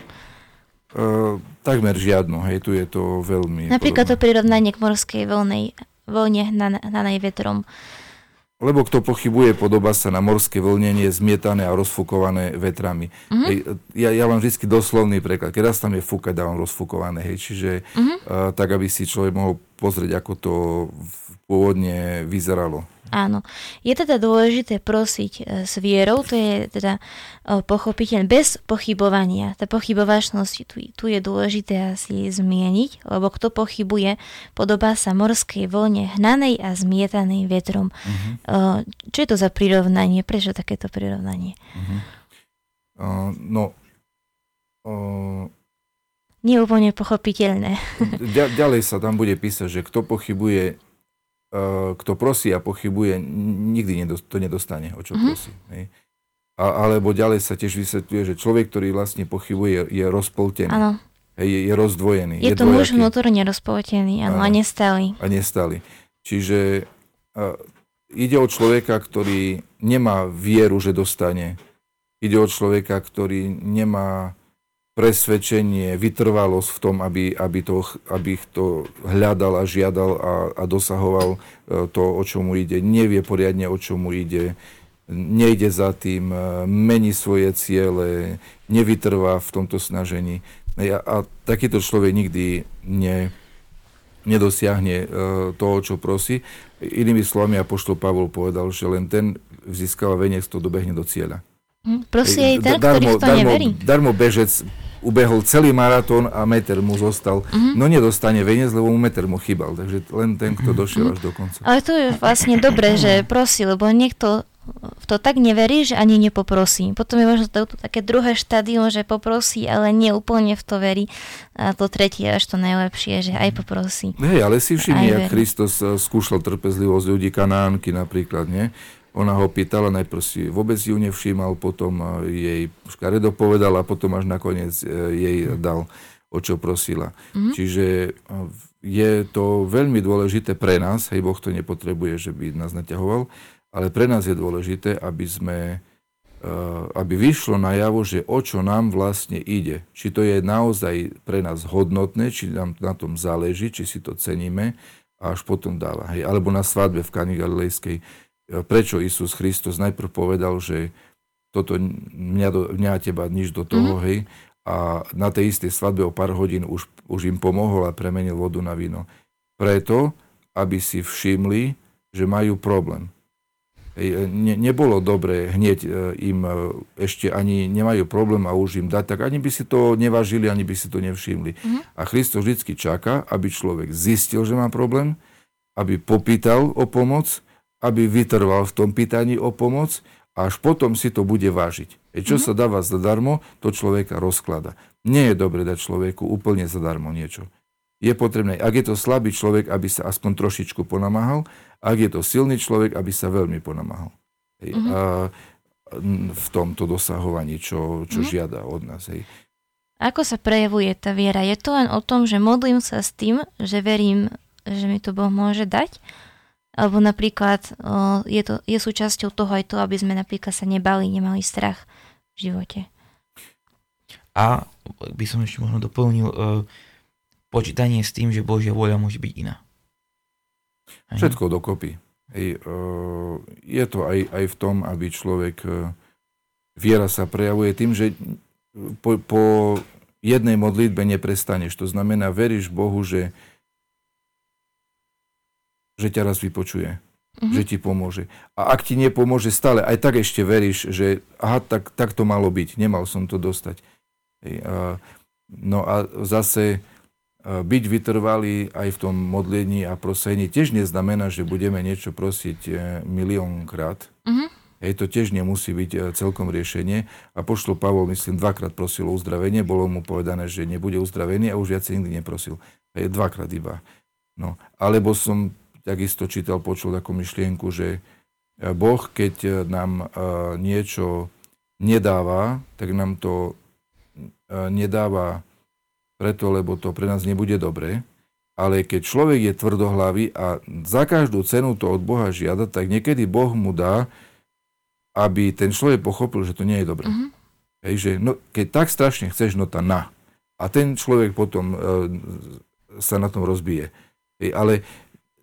Uh, takmer žiadno, hej, tu je to veľmi... Napríklad podobné. to prirovnanie k morskej vlnej, vlne hnanej vetrom. Lebo kto pochybuje, podoba sa na morské vlnenie zmietané a rozfúkované vetrami. Uh-huh. Hej, ja, ja mám vždy doslovný preklad. Keď raz tam je fúkať, dávam rozfúkované. Hej, čiže uh-huh. uh, tak, aby si človek mohol pozrieť, ako to pôvodne vyzeralo. Áno. Je teda dôležité prosiť e, s vierou, to je teda e, pochopiteľ bez pochybovania. Tá pochybovačnosť tu, tu je dôležité asi zmieniť, lebo kto pochybuje, podobá sa morskej vlne hnanej a zmietanej vetrom. Uh-huh. Čo je to za prirovnanie? Prečo takéto prirovnanie? Uh-huh. Uh, no, uh, nie úplne pochopiteľné. Ďalej sa tam bude písať, že kto pochybuje, kto prosí a pochybuje, nikdy to nedostane, o čo mm-hmm. prosí. Hej. A, alebo ďalej sa tiež vysvetľuje, že človek, ktorý vlastne pochybuje, je rozpoltený. Áno. Hej, je, je rozdvojený. Je, je to muž vnútorne rozpoltený, áno, a nestály. A nestály. Čiže a, ide o človeka, ktorý nemá vieru, že dostane. Ide o človeka, ktorý nemá presvedčenie, vytrvalosť v tom, aby, aby, to, aby to hľadal a žiadal a, a dosahoval e, to, o čo mu ide. Nevie poriadne, o čo mu ide. Nejde za tým, e, mení svoje ciele, nevytrvá v tomto snažení. A, a takýto človek nikdy ne, nedosiahne toho, čo prosí. Inými slovami, Apoštol Pavol povedal, že len ten získava veniec, to dobehne do cieľa. Hm, prosí aj ten, darmo, ktorý v to neverí. Darmo bežec ubehol celý maratón a meter mu zostal. Uh-huh. No nedostane veniec, lebo mu meter mu chýbal. Takže len ten, kto mhm. došiel uh-huh. až do konca. Ale to je vlastne dobré, že prosí, lebo niekto v to tak neverí, že ani nepoprosí. Potom je možno to, to také druhé štádium, že poprosí, ale nie úplne v to verí. A to tretie až to najlepšie, že aj poprosí. Hej, ale si všimni, jak Kristus eh, skúšal trpezlivosť ľudí Kanánky napríklad, nie? Ona ho pýtala, najprv si vôbec ju nevšímal, potom jej škaredo povedal a potom až nakoniec jej dal, o čo prosila. Mm-hmm. Čiže je to veľmi dôležité pre nás, hej, Boh to nepotrebuje, že by nás naťahoval, ale pre nás je dôležité, aby sme aby vyšlo najavo, že o čo nám vlastne ide. Či to je naozaj pre nás hodnotné, či nám na tom záleží, či si to ceníme a až potom dáva. Hej. Alebo na svadbe v Kani Galilejskej prečo Isus Kristus najprv povedal, že toto mňa, do, mňa a teba nič do toho, mm-hmm. hej, a na tej istej svadbe o pár hodín už, už im pomohol a premenil vodu na víno. Preto, aby si všimli, že majú problém. Hej, ne, nebolo dobré hneď e, im e, ešte ani nemajú problém a už im dať, tak ani by si to nevážili, ani by si to nevšimli. Mm-hmm. A Kristus vždy čaká, aby človek zistil, že má problém, aby popýtal o pomoc aby vytrval v tom pýtaní o pomoc a až potom si to bude vážiť. E čo mm-hmm. sa dáva zadarmo, to človeka rozklada. Nie je dobre dať človeku úplne zadarmo niečo. Je potrebné, ak je to slabý človek, aby sa aspoň trošičku ponamáhal, ak je to silný človek, aby sa veľmi ponamáhal. Hej. Mm-hmm. A v tomto dosahovaní, čo, čo mm-hmm. žiada od nás. Hej. Ako sa prejavuje tá viera? Je to len o tom, že modlím sa s tým, že verím, že mi to Boh môže dať? Alebo napríklad je, to, je súčasťou toho aj to, aby sme napríklad sa nebali, nemali strach v živote. A by som ešte možno doplnil počítanie s tým, že Božia voľa môže byť iná. Aj. Všetko dokopy. Hej, je to aj, aj v tom, aby človek, viera sa prejavuje tým, že po, po jednej modlitbe neprestaneš. To znamená, veríš Bohu, že že ťa raz vypočuje, mm-hmm. že ti pomôže. A ak ti nepomôže stále, aj tak ešte veríš, že aha, tak, tak to malo byť, nemal som to dostať. No a zase byť vytrvalý aj v tom modlení a prosení tiež neznamená, že budeme niečo prosiť e, miliónkrát. Mm-hmm. Hej, to tiež nemusí byť e, celkom riešenie. A pošlo Pavol, myslím, dvakrát prosil o uzdravenie, bolo mu povedané, že nebude uzdravený a už viacej nikdy neprosil. Hej, dvakrát iba. No, alebo som takisto čítal, počul takú myšlienku, že e, Boh, keď e, nám e, niečo nedáva, tak nám to nedáva preto, lebo to pre nás nebude dobre. Ale keď človek je tvrdohlavý a za každú cenu to od Boha žiada, tak niekedy Boh mu dá, aby ten človek pochopil, že to nie je dobré. Mm-hmm. Hej, že no, keď tak strašne chceš, no tá na. A ten človek potom e, sa na tom rozbije. Hej, ale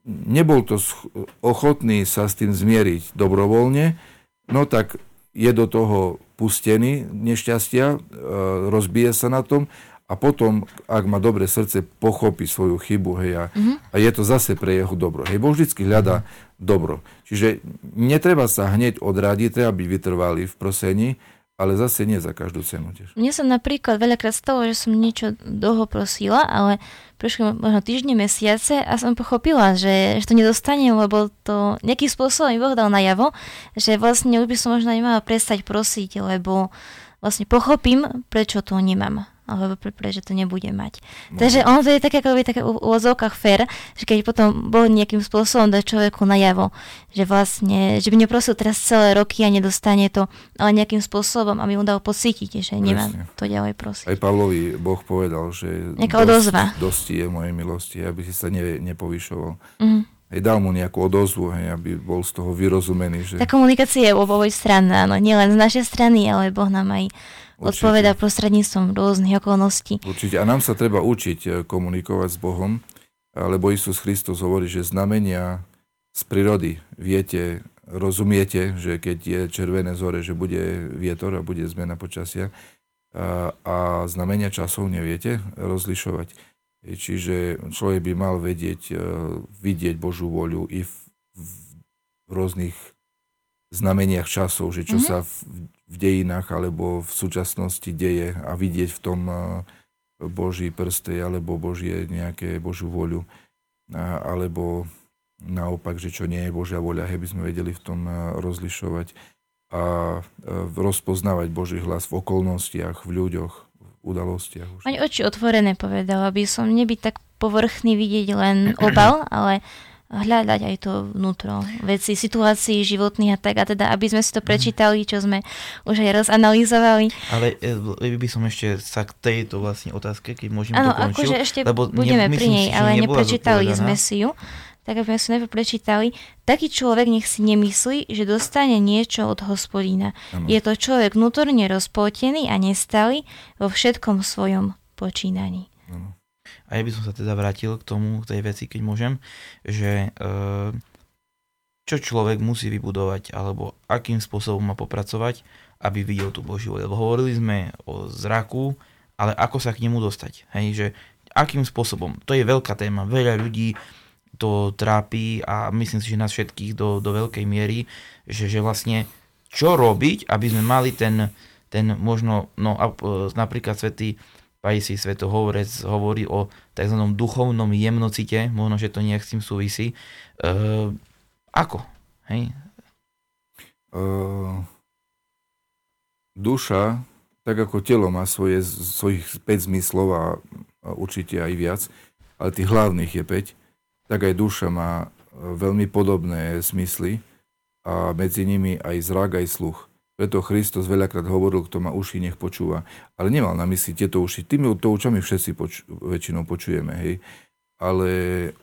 nebol to ochotný sa s tým zmieriť dobrovoľne, no tak je do toho pustený nešťastia, e, rozbije sa na tom a potom, ak má dobré srdce, pochopí svoju chybu hej, a, mm-hmm. a je to zase pre jeho dobro. Hej, Boh vždy hľadá dobro. Čiže netreba sa hneď odradiť, treba byť vytrvalý v prosení, ale zase nie za každú cenu tiež. Mne sa napríklad veľakrát stalo, že som niečo dlho prosila, ale prešli možno týždne, mesiace a som pochopila, že, že to nedostanem, lebo to nejakým spôsobom mi Boh dal najavo, že vlastne už by som možno nemala prestať prosiť, lebo vlastne pochopím, prečo to nemám alebo pre, prečo to nebude mať. No. Takže ono to je také, ako by také v úvodzovkách fair, že keď potom Boh nejakým spôsobom dá človeku najavo, že vlastne, že by neprosil teraz celé roky a nedostane to, ale nejakým spôsobom, aby mu dal pocítiť, že nemá to ďalej prosiť. Aj Pavlovi Boh povedal, že Nejaká odozva. dosti je mojej milosti, aby si sa ne, nepovyšoval. Mm. Hej, dal mu nejakú odozvu, hej, aby bol z toho vyrozumený. Že... Tá komunikácia je obovoj strany, áno. Nie len z našej strany, ale Boh nám aj odpoveda prostredníctvom rôznych okolností. Určite. A nám sa treba učiť eh, komunikovať s Bohom, lebo Isus Kristus hovorí, že znamenia z prírody viete, rozumiete, že keď je červené zore, že bude vietor a bude zmena počasia a, a znamenia časov neviete rozlišovať. Čiže človek by mal vedieť, eh, vidieť Božú voľu i v, v rôznych znameniach časov, že čo mm-hmm. sa v, v dejinách alebo v súčasnosti deje a vidieť v tom Boží prste alebo Božie nejaké Božiu voľu alebo naopak, že čo nie je Božia voľa, hej, by sme vedeli v tom rozlišovať a rozpoznávať Boží hlas v okolnostiach, v ľuďoch, v udalostiach. Mať oči otvorené povedala by som, nebyť tak povrchný vidieť len obal, ale hľadať aj to vnútro veci, situácií životných a tak. A teda, aby sme si to mhm. prečítali, čo sme už aj rozanalizovali. Ale e, by som ešte sa k tejto vlastne otázke, keď môžem Áno, akože ešte lebo budeme ne, pri nej, si, ale neprečítali sme si ju tak aby sme si najprv prečítali, taký človek nech si nemyslí, že dostane niečo od hospodína. Ano. Je to človek vnútorne rozpotený a nestalý vo všetkom svojom počínaní. Ano. A ja by som sa teda vrátil k tomu, k tej veci, keď môžem, že e, čo človek musí vybudovať, alebo akým spôsobom má popracovať, aby videl tú Božiu. Lebo hovorili sme o zraku, ale ako sa k nemu dostať. Hej, že akým spôsobom. To je veľká téma. Veľa ľudí to trápi a myslím si, že nás všetkých do, do veľkej miery, že, že vlastne čo robiť, aby sme mali ten, ten možno, no napríklad svetý Pajsi Svetohovorec hovorí o tzv. duchovnom jemnocite, možno, že to nejak s tým súvisí. E, ako? Hej? Uh, duša, tak ako telo má svoje, svojich 5 zmyslov a, určite aj viac, ale tých hlavných je 5, tak aj duša má e, veľmi podobné smysly a medzi nimi aj zrak, aj sluch. Preto Kristus veľakrát hovoril, kto má uši, nech počúva. Ale nemal na mysli tieto uši. Tými to učami všetci poč- väčšinou počujeme, hej. Ale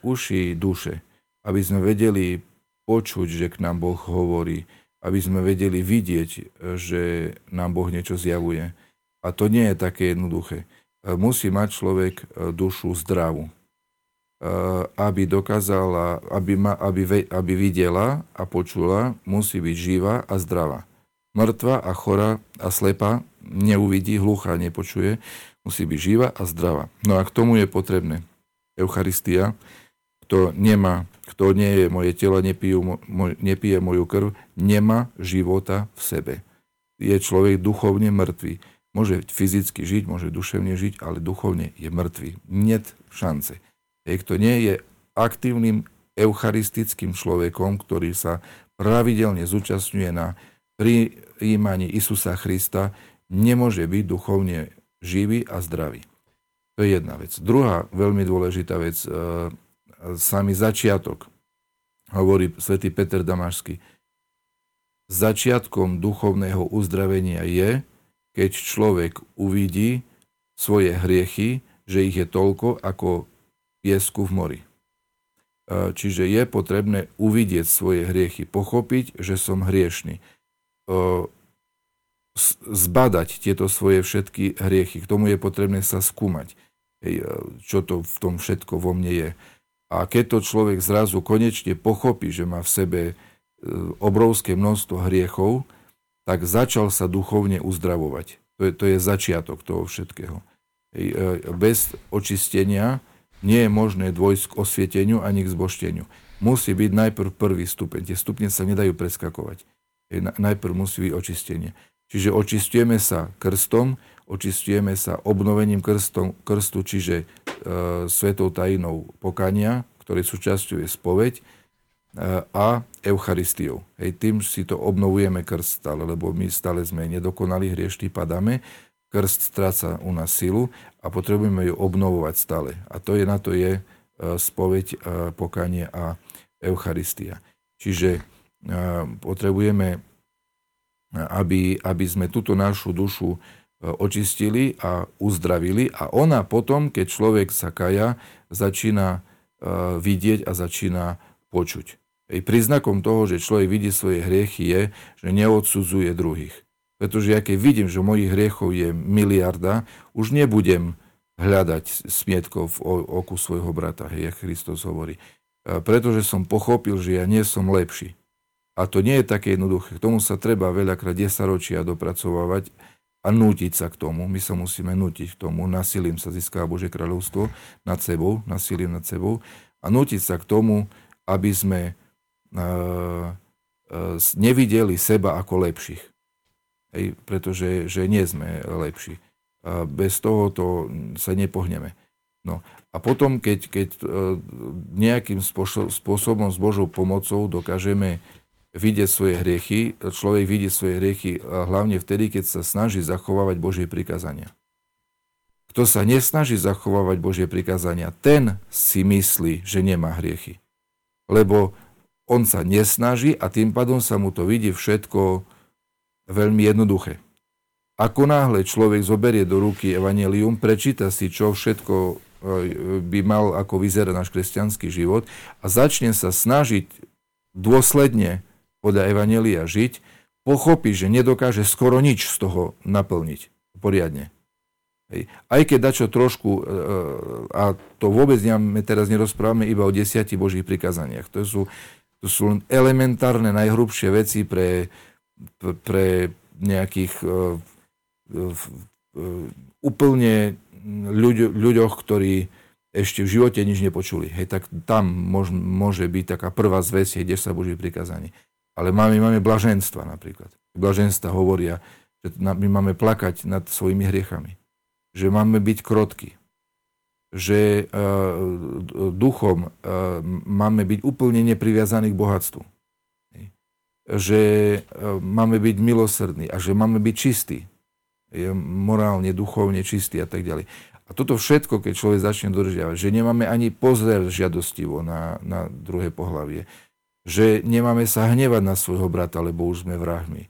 uši duše, aby sme vedeli počuť, že k nám Boh hovorí, aby sme vedeli vidieť, že nám Boh niečo zjavuje. A to nie je také jednoduché. Musí mať človek e, dušu zdravú. Eh, aby dokázala, aby, ma, aby, aby videla a počula, musí byť živá a zdravá. Mŕtva a chora a slepa neuvidí, hluchá nepočuje, musí byť živá a zdravá. No a k tomu je potrebné Eucharistia, kto nemá, kto nie je moje telo, nepije, moj, nepije moju krv, nemá života v sebe. Je človek duchovne mŕtvý. Môže fyzicky žiť, môže duševne žiť, ale duchovne je mŕtvý. Niet šance. Kto nie je aktívnym eucharistickým človekom, ktorý sa pravidelne zúčastňuje na prijímaní Isusa Krista, nemôže byť duchovne živý a zdravý. To je jedna vec. Druhá veľmi dôležitá vec, e, samý začiatok, hovorí svätý Peter Damašský. Začiatkom duchovného uzdravenia je, keď človek uvidí svoje hriechy, že ich je toľko, ako piesku v mori. E, čiže je potrebné uvidieť svoje hriechy, pochopiť, že som hriešný. E, zbadať tieto svoje všetky hriechy. K tomu je potrebné sa skúmať, e, čo to v tom všetko vo mne je. A keď to človek zrazu konečne pochopí, že má v sebe obrovské množstvo hriechov, tak začal sa duchovne uzdravovať. To je, to je začiatok toho všetkého. Bez očistenia nie je možné dôjsť k osvieteniu ani k zbošteniu. Musí byť najprv prvý stupeň. Tie stupne sa nedajú preskakovať. Najprv musí byť očistenie. Čiže očistujeme sa krstom, očistujeme sa obnovením krstom, krstu, čiže e, svetou tajinou pokania, ktoré súčasťou je spoveď, e, a Eucharistiou. Hej, tým si to obnovujeme krst stále, lebo my stále sme nedokonali, hriešní, padáme krst stráca u nás silu a potrebujeme ju obnovovať stále. A to je na to je e, spoveď, e, pokanie a Eucharistia. Čiže e, potrebujeme, aby, aby sme túto našu dušu očistili a uzdravili a ona potom, keď človek sa kaja, začína vidieť a začína počuť. Príznakom toho, že človek vidí svoje hriechy je, že neodsudzuje druhých. Pretože ja keď vidím, že mojich hriechov je miliarda, už nebudem hľadať smietkov v oku svojho brata, hej, jak Kristus hovorí. Pretože som pochopil, že ja nie som lepší. A to nie je také jednoduché. K tomu sa treba veľakrát desaročia dopracovávať a nútiť sa k tomu. My sa musíme nútiť k tomu. Nasilím sa získá Bože kráľovstvo nad sebou, nasilím nad sebou. A nútiť sa k tomu, aby sme uh, uh, nevideli seba ako lepších hej, pretože že nie sme lepší. A bez toho to sa nepohneme. No. A potom, keď, keď e, nejakým spôsobom s Božou pomocou dokážeme vidieť svoje hriechy, človek vidí svoje hriechy hlavne vtedy, keď sa snaží zachovávať Božie prikázania. Kto sa nesnaží zachovávať Božie prikázania, ten si myslí, že nemá hriechy. lebo on sa nesnaží a tým pádom sa mu to vidí všetko veľmi jednoduché. Ako náhle človek zoberie do ruky evanelium, prečíta si, čo všetko e, by mal ako vyzerať náš kresťanský život a začne sa snažiť dôsledne podľa evanelia žiť, pochopí, že nedokáže skoro nič z toho naplniť poriadne. Hej. Aj keď dačo trošku, e, a to vôbec nemáme, teraz nerozprávame iba o desiati Božích prikazaniach. To sú, to sú elementárne, najhrubšie veci pre, pre nejakých úplne ľuď, ľuďoch, ktorí ešte v živote nič nepočuli. Hej, tak tam môž, môže byť taká prvá zväz, kde sa Boží prikázanie. Ale máme, máme blaženstva napríklad. Blaženstva hovoria, že my máme plakať nad svojimi hriechami. Že máme byť krotky. Že uh, duchom uh, máme byť úplne nepriviazaní k bohatstvu. Že uh, máme byť milosrdní a že máme byť čistí je morálne, duchovne čistý a tak ďalej. A toto všetko, keď človek začne dodržiavať, že nemáme ani pozrieť žiadostivo na, na druhé pohlavie, že nemáme sa hnevať na svojho brata, lebo už sme vrahmi.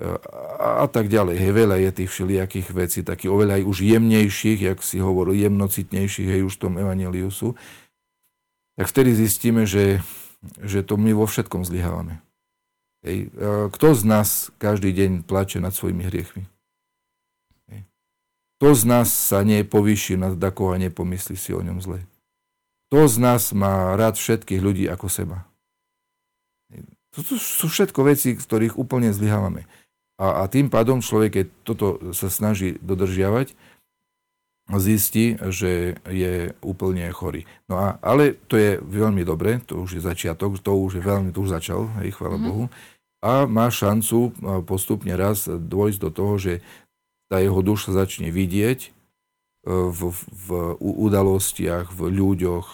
A, a tak ďalej. Hej, veľa je tých všelijakých vecí, takých oveľa aj už jemnejších, jak si hovoril, jemnocitnejších, hej, už v tom Evangeliu sú. Tak vtedy zistíme, že, že to my vo všetkom zlyhávame. Hej. Kto z nás každý deň plače nad svojimi hriechmi? Kto z nás sa nepovýši nad dakoho a nepomyslí si o ňom zle? Kto z nás má rád všetkých ľudí ako seba? To sú všetko veci, z ktorých úplne zlyhávame. A, a tým pádom človek, keď toto sa snaží dodržiavať, zistí, že je úplne chorý. No a, ale to je veľmi dobre, to už je začiatok, to už je veľmi, to už začal, hej, chvála mm. Bohu. A má šancu postupne raz dôjsť do toho, že tá jeho duša začne vidieť e, v, v udalostiach, v ľuďoch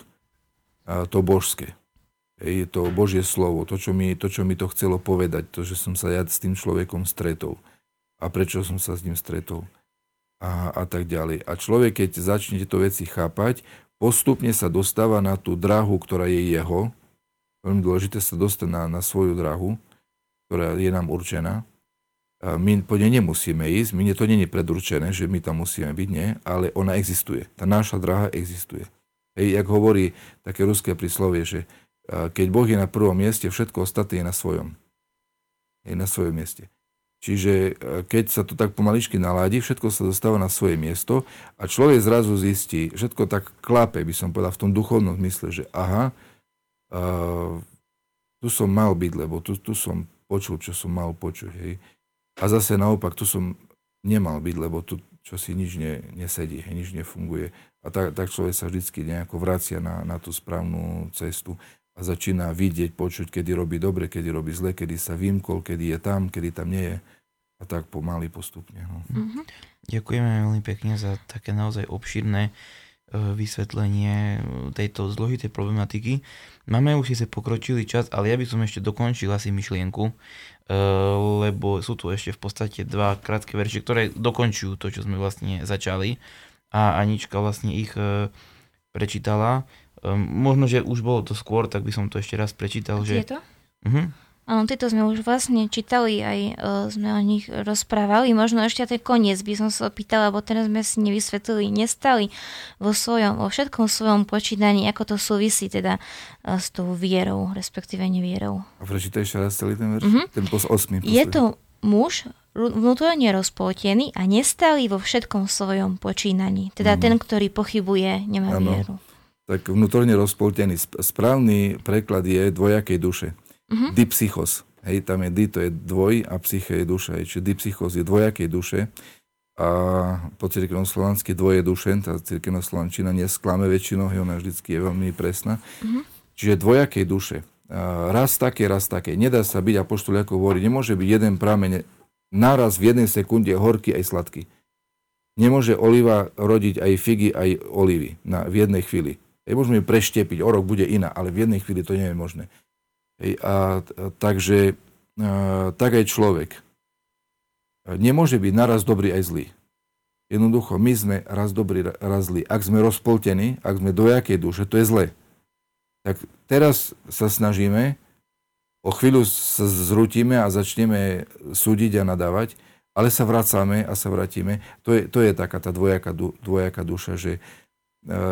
to božské. Je to Božie slovo, to čo, mi, to, čo mi to chcelo povedať, to, že som sa ja s tým človekom stretol a prečo som sa s ním stretol a, a tak ďalej. A človek, keď začne tieto veci chápať, postupne sa dostáva na tú drahu, ktorá je jeho. Veľmi dôležité sa dostať na, na svoju drahu, ktorá je nám určená my po nej nemusíme ísť, my to nie je predurčené, že my tam musíme byť, nie, ale ona existuje. Tá náša dráha existuje. Hej, jak hovorí také ruské príslovie, že keď Boh je na prvom mieste, všetko ostatné je na svojom. Je na svojom mieste. Čiže keď sa to tak pomaličky naládi, všetko sa dostáva na svoje miesto a človek zrazu zistí, všetko tak klápe, by som povedal, v tom duchovnom zmysle, že aha, uh, tu som mal byť, lebo tu, tu som počul, čo som mal počuť. Hej. A zase naopak, tu som nemal byť, lebo tu čo si nič ne, nesedí, nič nefunguje. A tak, tak človek sa vždy nejako vracia na, na tú správnu cestu a začína vidieť, počuť, kedy robí dobre, kedy robí zle, kedy sa vymkol, kedy je tam, kedy tam nie je. A tak pomaly postupne. No. Mm-hmm. Ďakujeme veľmi pekne za také naozaj obšírne e, vysvetlenie tejto zložitej problematiky. Máme už si pokročilý čas, ale ja by som ešte dokončil asi myšlienku, Eh, lebo sú tu ešte v podstate dva krátke verše, ktoré dokončujú to, čo sme vlastne začali a Anička vlastne ich prečítala. Eh, možno, že už bolo to skôr, tak by som to ešte raz prečítal. Že... Je to? Uh-huh. Áno, tieto sme už vlastne čítali, aj uh, sme o nich rozprávali. Možno ešte ten koniec by som sa opýtala, lebo teraz sme si nevysvetlili, nestali vo svojom, vo všetkom svojom počítaní, ako to súvisí teda uh, s tou vierou, respektíve nevierou. A prečítaj ešte raz celý ten verš, uh-huh. ten pos 8. Je to muž vnútorne rozpoltený a nestáli vo všetkom svojom počínaní. Teda uh-huh. ten, ktorý pochybuje, nemá ano. vieru. Tak vnútorne rozpoltený. Správny preklad je dvojakej duše uh-huh. dipsychos. Hej, tam je di, to je dvoj a psyche je duša. Hej, čiže dipsychos je dvojakej duše a po cirkevnoslovansky dvoje duše, tá cirkevnoslovančina nesklame väčšinou, hej, ona vždycky je veľmi presná. Uh-huh. Čiže dvojakej duše. A raz také, raz také. Nedá sa byť, apoštol ako hovorí, nemôže byť jeden prameň naraz v jednej sekunde horký aj sladký. Nemôže oliva rodiť aj figy, aj olivy na, v jednej chvíli. Hej, môžeme ju preštepiť, o rok bude iná, ale v jednej chvíli to nie je možné. Hej, a, a, takže a, tak aj človek nemôže byť naraz dobrý aj zlý. Jednoducho, my sme raz dobrý, raz zlý. Ak sme rozpoltení, ak sme dojakej duše, to je zlé. Tak teraz sa snažíme, o chvíľu sa zrutíme a začneme súdiť a nadávať, ale sa vracame a sa vrátime. To je, to je taká tá dvojaká, dvojaká duša, že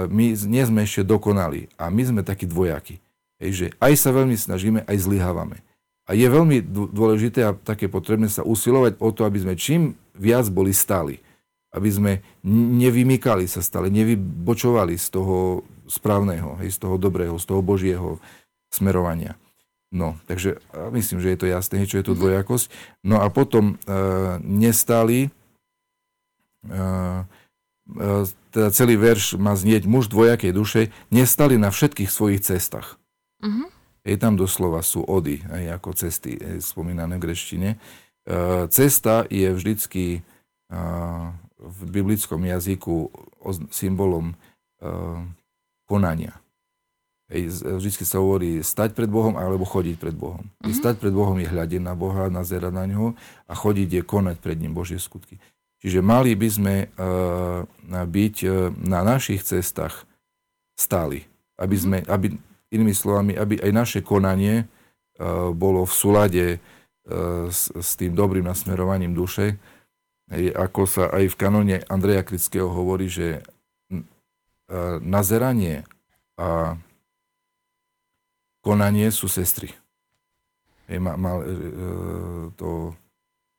my nie sme ešte dokonali a my sme takí dvojakí. Hej, že aj sa veľmi snažíme, aj zlyhávame. A je veľmi dôležité a také potrebné sa usilovať o to, aby sme čím viac boli stáli. Aby sme nevymykali sa stále, nevybočovali z toho správneho, hej, z toho dobrého, z toho božieho smerovania. No, takže myslím, že je to jasné, čo je tu mhm. dvojakosť. No a potom e, nestáli, e, e, teda celý verš má znieť muž dvojakej duše, nestali na všetkých svojich cestách. Uh-huh. Je tam doslova sú ody, aj ako cesty spomínané v greštine. E, cesta je vždycky e, v biblickom jazyku symbolom e, konania. Vždy sa hovorí stať pred Bohom alebo chodiť pred Bohom. Mm-hmm. Stať pred Bohom je hľadiť na Boha, nazerať na ňo a chodiť je konať pred ním Božie skutky. Čiže mali by sme byť na našich cestách stáli. Aby, mhm. sme, aby Inými slovami, aby aj naše konanie e, bolo v súlade s, s tým dobrým nasmerovaním duše. Ako sa aj v kanóne Andreja Krického hovorí, že nazeranie a konanie sú sestry. Mal to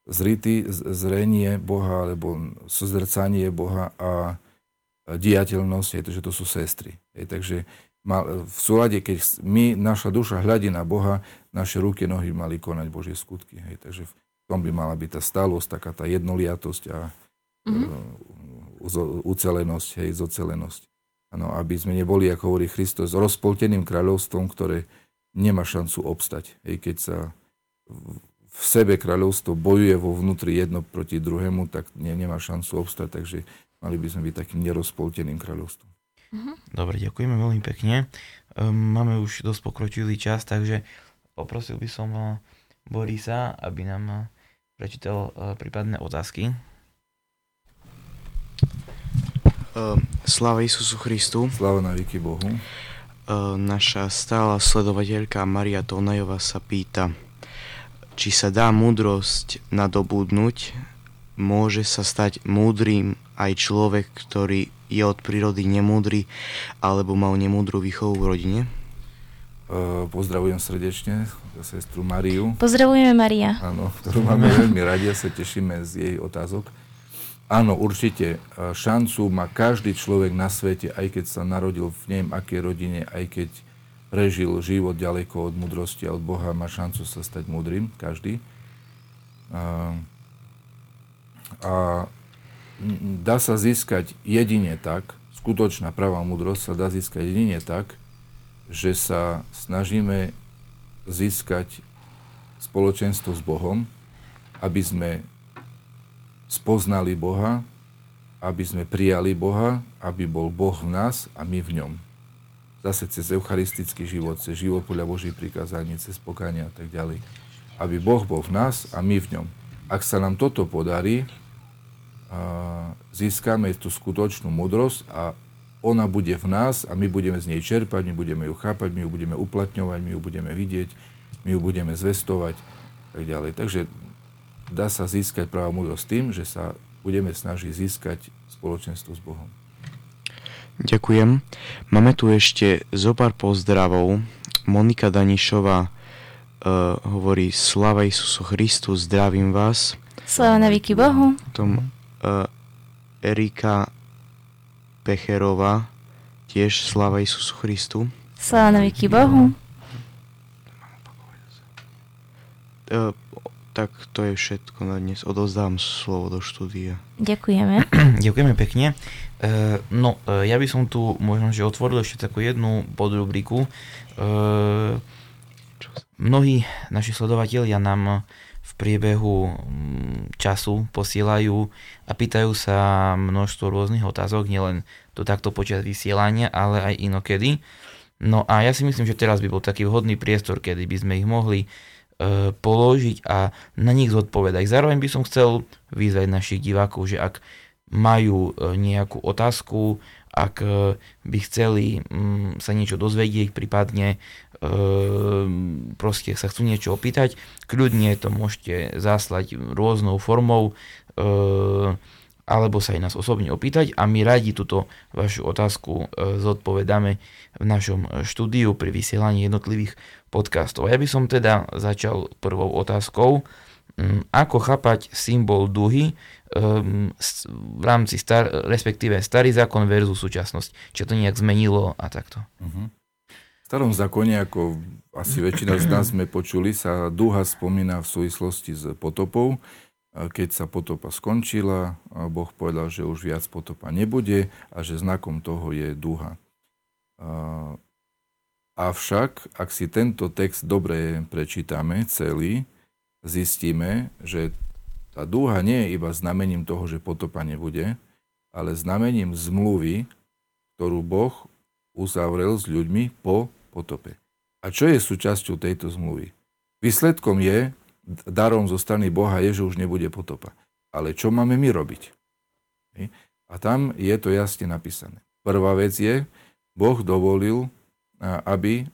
zrity, zrenie Boha, alebo sozrcanie Boha a diateľnosť, je to, že to sú sestry. Je, takže v súlade, keď my, naša duša hľadí na Boha, naše ruky, nohy mali konať Božie skutky. Hej. Takže v tom by mala byť tá stálosť, taká tá jednoliatosť a mm-hmm. ucelenosť, hej, zocelenosť. Ano, aby sme neboli, ako hovorí Kristus, rozpolteným kráľovstvom, ktoré nemá šancu obstať. Hej, keď sa v sebe kráľovstvo bojuje vo vnútri jedno proti druhému, tak ne, nemá šancu obstať, takže mali by sme byť takým nerozpolteným kráľovstvom. Uh-huh. Dobre, ďakujeme veľmi pekne. Um, máme už dosť pokročilý čas, takže poprosil by som uh, Borisa, aby nám uh, prečítal uh, prípadné otázky. Sláva Isusu Christu. Sláva na výky Bohu. Naša stála sledovateľka Maria Tonajová sa pýta, či sa dá múdrosť nadobudnúť, môže sa stať múdrym aj človek, ktorý je od prírody nemúdry alebo mal nemúdru výchovu v rodine? Uh, pozdravujem srdečne sestru Mariu. Pozdravujeme Maria. Áno, ktorú máme [LAUGHS] veľmi radi a sa tešíme z jej otázok. Áno, určite. Šancu má každý človek na svete, aj keď sa narodil v neviem akej rodine, aj keď prežil život ďaleko od mudrosti a od Boha, má šancu sa stať múdrym, každý. A, a dá sa získať jedine tak, skutočná pravá múdrosť sa dá získať jedine tak, že sa snažíme získať spoločenstvo s Bohom, aby sme spoznali Boha, aby sme prijali Boha, aby bol Boh v nás a my v ňom. Zase cez eucharistický život, cez život podľa Božích prikázaní, cez pokania a tak ďalej. Aby Boh bol v nás a my v ňom. Ak sa nám toto podarí, získame tú skutočnú múdrosť a ona bude v nás a my budeme z nej čerpať, my budeme ju chápať, my ju budeme uplatňovať, my ju budeme vidieť, my ju budeme zvestovať a tak ďalej. Takže dá sa získať práva múdrosť tým, že sa budeme snažiť získať spoločenstvo s Bohom. Ďakujem. Máme tu ešte zo pár pozdravov. Monika Danišová uh, hovorí Slava Isusu Christu, zdravím vás. Slava na výky Bohu. Tom uh, Erika Pecherová, tiež sláva Isusu Christu. Sláva na výky Bohu. Uh, tak to je všetko na dnes. Odozdám slovo do štúdia. Ďakujeme. [CLEARS THROAT] Ďakujeme pekne. Uh, no, uh, ja by som tu možno, že otvoril ešte takú jednu podrubriku. Uh, mnohí naši sledovatelia nám v priebehu času posielajú a pýtajú sa množstvo rôznych otázok, nielen to takto počas vysielania, ale aj inokedy. No a ja si myslím, že teraz by bol taký vhodný priestor, kedy by sme ich mohli e, položiť a na nich zodpovedať. Zároveň by som chcel vyzvať našich divákov, že ak majú nejakú otázku, ak by chceli mm, sa niečo dozvedieť, prípadne proste sa chcú niečo opýtať, kľudne to môžete zaslať rôznou formou alebo sa aj nás osobne opýtať a my radi túto vašu otázku e, zodpovedáme v našom štúdiu pri vysielaní jednotlivých podcastov. Ja by som teda začal prvou otázkou, mm, ako chápať symbol duhy um, v rámci star, respektíve starý zákon versus súčasnosť. Či to nejak zmenilo a takto. Uh-huh. V starom zákone, ako asi väčšina z nás sme počuli, sa duha spomína v súvislosti s potopou keď sa potopa skončila, Boh povedal, že už viac potopa nebude a že znakom toho je duha. Avšak, ak si tento text dobre prečítame celý, zistíme, že tá dúha nie je iba znamením toho, že potopa nebude, ale znamením zmluvy, ktorú Boh uzavrel s ľuďmi po potope. A čo je súčasťou tejto zmluvy? Výsledkom je, darom zo strany Boha je, že už nebude potopa. Ale čo máme my robiť? A tam je to jasne napísané. Prvá vec je, Boh dovolil, aby e,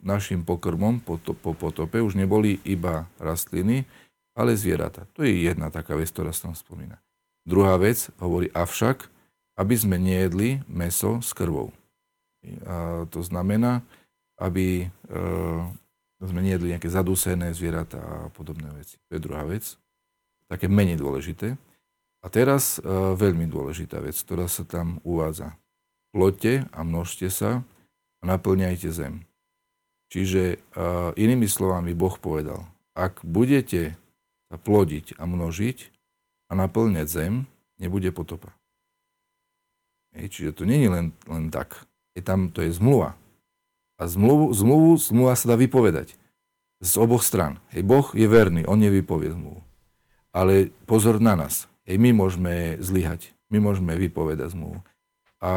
našim pokrmom po, po potope už neboli iba rastliny, ale zvieratá. To je jedna taká vec, ktorá tam spomína. Druhá vec hovorí avšak, aby sme nejedli meso s krvou. A to znamená, aby e, sme nejedli nejaké zadúsené zvieratá a podobné veci. To je druhá vec. Také menej dôležité. A teraz e, veľmi dôležitá vec, ktorá sa tam uvádza. Plote a množte sa a naplňajte zem. Čiže e, inými slovami Boh povedal, ak budete sa plodiť a množiť a naplňať zem, nebude potopa. Hej, čiže to je len, len tak. Je tam, to je zmluva. A zmluvu, zmluvu, zmluva sa dá vypovedať. Z oboch stran. Hej, boh je verný, on nevypovie zmluvu. Ale pozor na nás. Hej, my môžeme zlyhať. My môžeme vypovedať zmluvu. A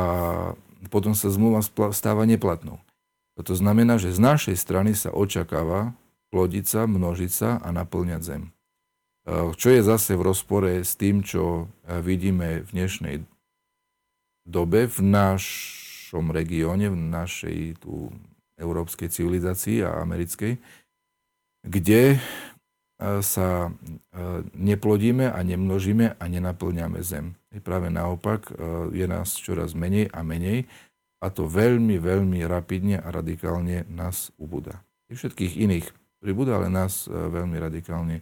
potom sa zmluva stáva neplatnou. To znamená, že z našej strany sa očakáva množiť sa a naplňať zem. Čo je zase v rozpore s tým, čo vidíme v dnešnej dobe v našom regióne, v našej tu európskej civilizácii a americkej, kde e, sa e, neplodíme a nemnožíme a nenaplňame zem. Práve naopak e, je nás čoraz menej a menej a to veľmi, veľmi rapidne a radikálne nás ubúda. I všetkých iných pribúda, ale nás veľmi radikálne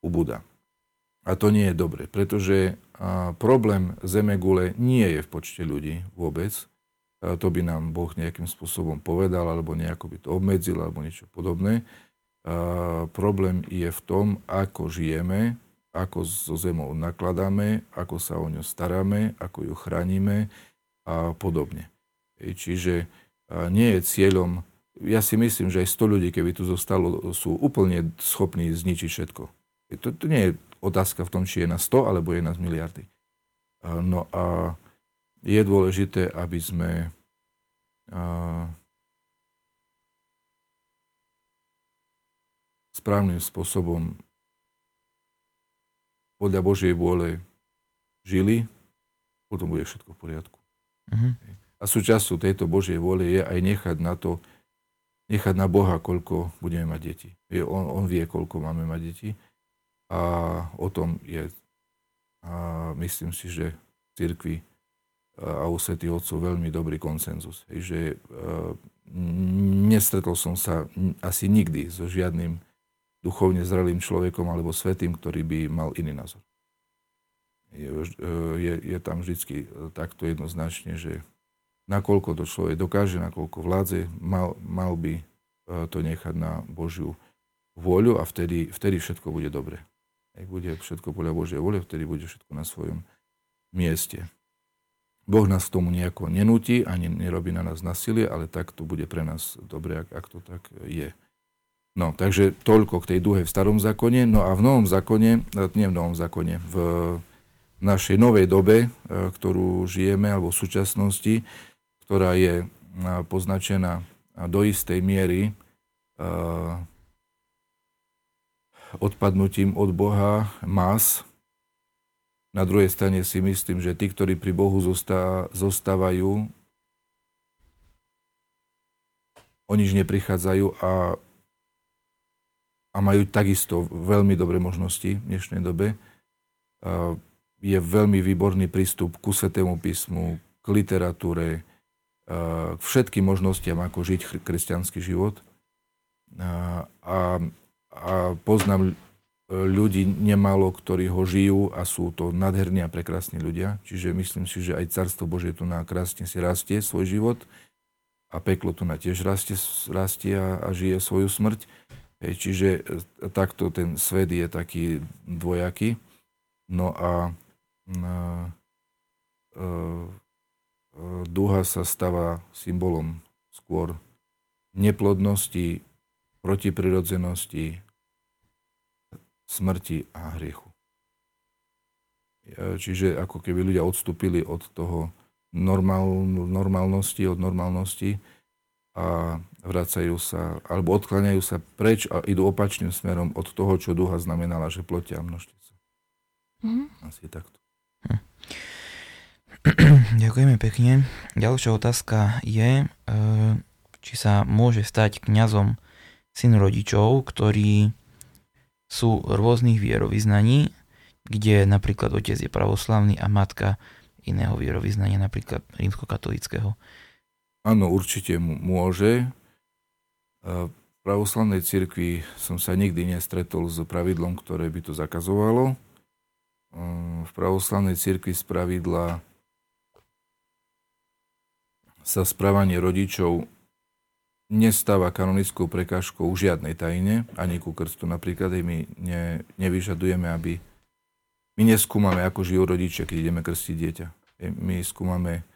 ubúda. A to nie je dobre, pretože problém Zemegule nie je v počte ľudí vôbec, to by nám Boh nejakým spôsobom povedal, alebo nejako by to obmedzil, alebo niečo podobné. Problém je v tom, ako žijeme, ako so zemou nakladáme, ako sa o ňu staráme, ako ju chránime a podobne. Čiže nie je cieľom, ja si myslím, že aj 100 ľudí, keby tu zostalo, sú úplne schopní zničiť všetko. To, to nie je otázka v tom, či je na 100 alebo je na miliardy. No a je dôležité, aby sme správnym spôsobom podľa Božej vôle žili, potom bude všetko v poriadku. Uh-huh. A súčasťou tejto Božej vôle je aj nechať na to, nechať na Boha, koľko budeme mať deti. On, on vie, koľko máme mať deti. A o tom je, a myslím si, že v cirkvi a u svätých otcov veľmi dobrý konsenzus. Že uh, nestretol som sa asi nikdy so žiadnym duchovne zrelým človekom alebo svetým, ktorý by mal iný názor. Je, e, je, je tam vždy takto jednoznačne, že nakoľko to človek dokáže, nakoľko vládze, mal, mal by e, to nechať na Božiu vôľu a vtedy, vtedy všetko bude dobre. Ak bude všetko podľa Božej vôle, vtedy bude všetko na svojom mieste. Boh nás k tomu nejako nenúti, ani nerobí na nás nasilie, ale tak to bude pre nás dobre, ak, ak to tak je. No, takže toľko k tej duhe v starom zákone. No a v novom zákone, e, nie v novom zákone, v našej novej dobe, e, ktorú žijeme, alebo v súčasnosti, ktorá je e, poznačená do istej miery odpadnutím od Boha más, Na druhej strane si myslím, že tí, ktorí pri Bohu zostá, zostávajú, o nič neprichádzajú a, a majú takisto veľmi dobré možnosti v dnešnej dobe. Je veľmi výborný prístup ku Svetému písmu, k literatúre, k všetkým možnostiam, ako žiť kresťanský život. A, a poznám ľudí nemalo, ktorí ho žijú a sú to nádherní a prekrásni ľudia. Čiže myslím si, že aj Carstvo Božie tu na krásne si rastie svoj život a peklo tu na tiež rastie, rastie a, a žije svoju smrť. Čiže e, takto ten svet je taký dvojaký. No a, a e, duha sa stáva symbolom skôr neplodnosti, protiprirodzenosti, smrti a hriechu. Čiže ako keby ľudia odstúpili od toho normál, normálnosti, od normálnosti a vracajú sa, alebo odkláňajú sa preč a idú opačným smerom od toho, čo duha znamenala, že plotia a množte sa. Mm-hmm. Asi takto. Hm. [CLEARS THROAT] Ďakujeme pekne. Ďalšia otázka je, e, či sa môže stať kňazom syn rodičov, ktorí sú rôznych vierovýznaní, kde napríklad otec je pravoslavný a matka iného vierovýznania, napríklad rímskokatolického. Áno, určite môže. V pravoslavnej cirkvi som sa nikdy nestretol s pravidlom, ktoré by to zakazovalo. V pravoslavnej cirkvi z pravidla sa správanie rodičov nestáva kanonickou prekážkou žiadnej tajine, ani ku krstu napríklad. My ne, nevyžadujeme, aby... My neskúmame, ako žijú rodičia, keď ideme krstiť dieťa. My skúmame,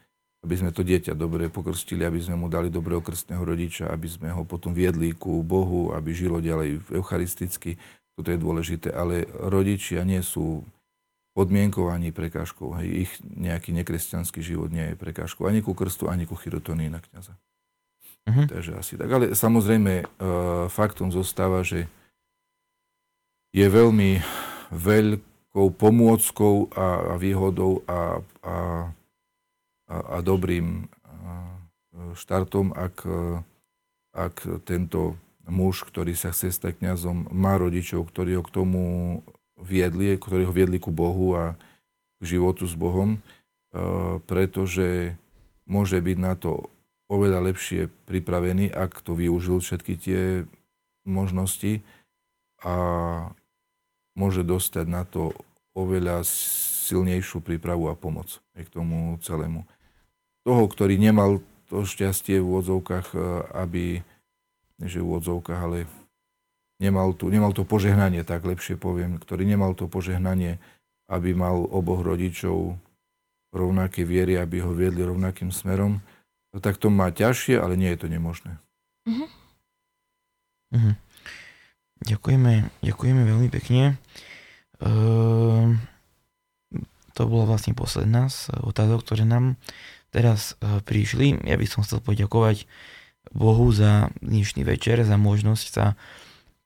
aby sme to dieťa dobre pokrstili, aby sme mu dali dobrého krstného rodiča, aby sme ho potom viedli ku Bohu, aby žilo ďalej eucharisticky. Toto je dôležité, ale rodičia nie sú podmienkou ani prekážkou. Hej, ich nejaký nekresťanský život nie je prekážkou ani ku krstu, ani ku chirotonii na kniaza. Uh-huh. Takže asi tak. Ale samozrejme uh, faktom zostáva, že je veľmi veľkou pomôckou a, a výhodou a, a, a, dobrým štartom, ak, ak tento muž, ktorý sa chce stať kňazom, má rodičov, ktorí ho k tomu viedli, ktorí ho viedli ku Bohu a k životu s Bohom, pretože môže byť na to oveľa lepšie pripravený, ak to využil všetky tie možnosti a môže dostať na to oveľa silnejšiu prípravu a pomoc k tomu celému. Toho, ktorý nemal to šťastie v úvodzovkách, e, aby, že v úvodzovkách, ale nemal, tu, nemal to požehnanie, tak lepšie poviem, ktorý nemal to požehnanie, aby mal oboch rodičov rovnaké viery, aby ho viedli rovnakým smerom, No tak to má ťažšie, ale nie je to nemožné. Uh-huh. Ďakujeme, ďakujeme veľmi pekne. Uh, to bola vlastne posledná z otázok, ktoré nám teraz uh, prišli. Ja by som chcel poďakovať Bohu za dnešný večer, za možnosť sa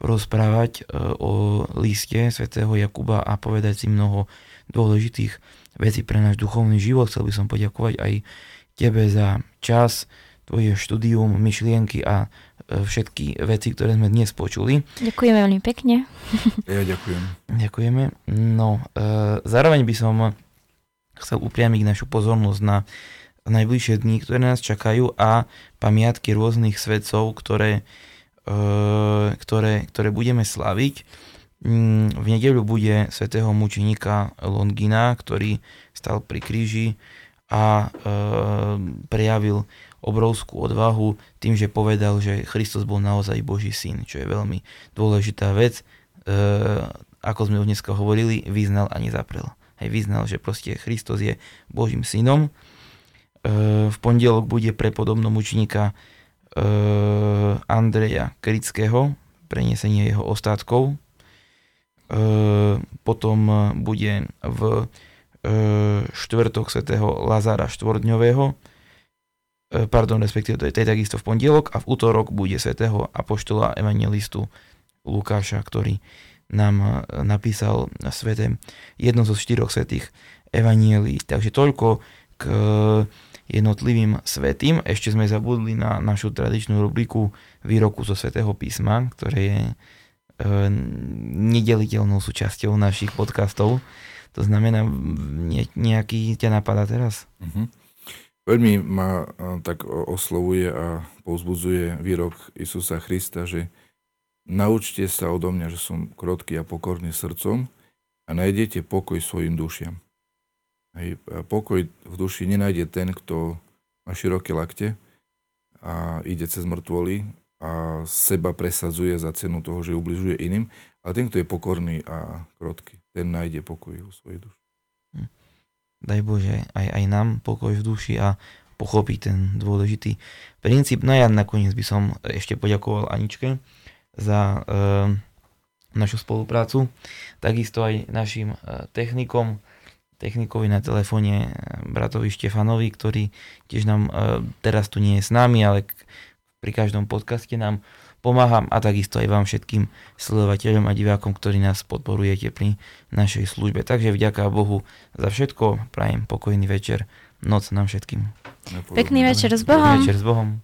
porozprávať uh, o liste svätého Jakuba a povedať si mnoho dôležitých vecí pre náš duchovný život. Chcel by som poďakovať aj tebe za čas, tvoje štúdium, myšlienky a e, všetky veci, ktoré sme dnes počuli. Ďakujeme veľmi pekne. Ja ďakujem. Ďakujeme. No, e, zároveň by som chcel upriamiť našu pozornosť na najbližšie dní, ktoré nás čakajú a pamiatky rôznych svedcov, ktoré, e, ktoré, ktoré budeme slaviť. Mm, v nedeľu bude svätého mučeníka Longina, ktorý stal pri kríži a e, prejavil obrovskú odvahu tým, že povedal, že Kristus bol naozaj Boží syn, čo je veľmi dôležitá vec. E, ako sme už dneska hovorili, vyznal a nezaprel. Hej, vyznal, že proste Kristus je Božím synom. E, v pondelok bude prepodobnom učníka e, Andreja Krického, prenesenie jeho ostatkov. E, potom bude v E, štvrtok svätého Lazara štvordňového, e, pardon, respektíve to je, to je takisto v pondelok a v útorok bude svätého apoštola evangelistu Lukáša, ktorý nám napísal sveté jedno zo štyroch svetých evanielí. Takže toľko k jednotlivým svetým. Ešte sme zabudli na našu tradičnú rubriku výroku zo svetého písma, ktoré je e, nedeliteľnou súčasťou našich podcastov. To znamená, ne, nejaký ťa napadá teraz? Uh-huh. Veľmi ma tak oslovuje a povzbudzuje výrok Isusa Krista, že Naučte sa odo mňa, že som krotký a pokorný srdcom a nájdete pokoj svojim dušiam. Hej, pokoj v duši nenájde ten, kto má široké lakte a ide cez mŕtvoly a seba presadzuje za cenu toho, že ubližuje iným, ale ten, kto je pokorný a krotký, ten nájde pokoj vo svojej duši. Hm. Daj Bože, aj, aj nám pokoj v duši a pochopí ten dôležitý princíp. No ja nakoniec by som ešte poďakoval Aničke, za e, našu spoluprácu. Takisto aj našim e, technikom, technikovi na telefóne, e, bratovi Štefanovi, ktorý tiež nám e, teraz tu nie je s nami, ale pri každom podcaste nám pomáham a takisto aj vám všetkým sledovateľom a divákom, ktorí nás podporujete pri našej službe. Takže vďaka Bohu za všetko, prajem pokojný večer, noc nám všetkým. Pekný večer s Bohom. Pekný večer s Bohom.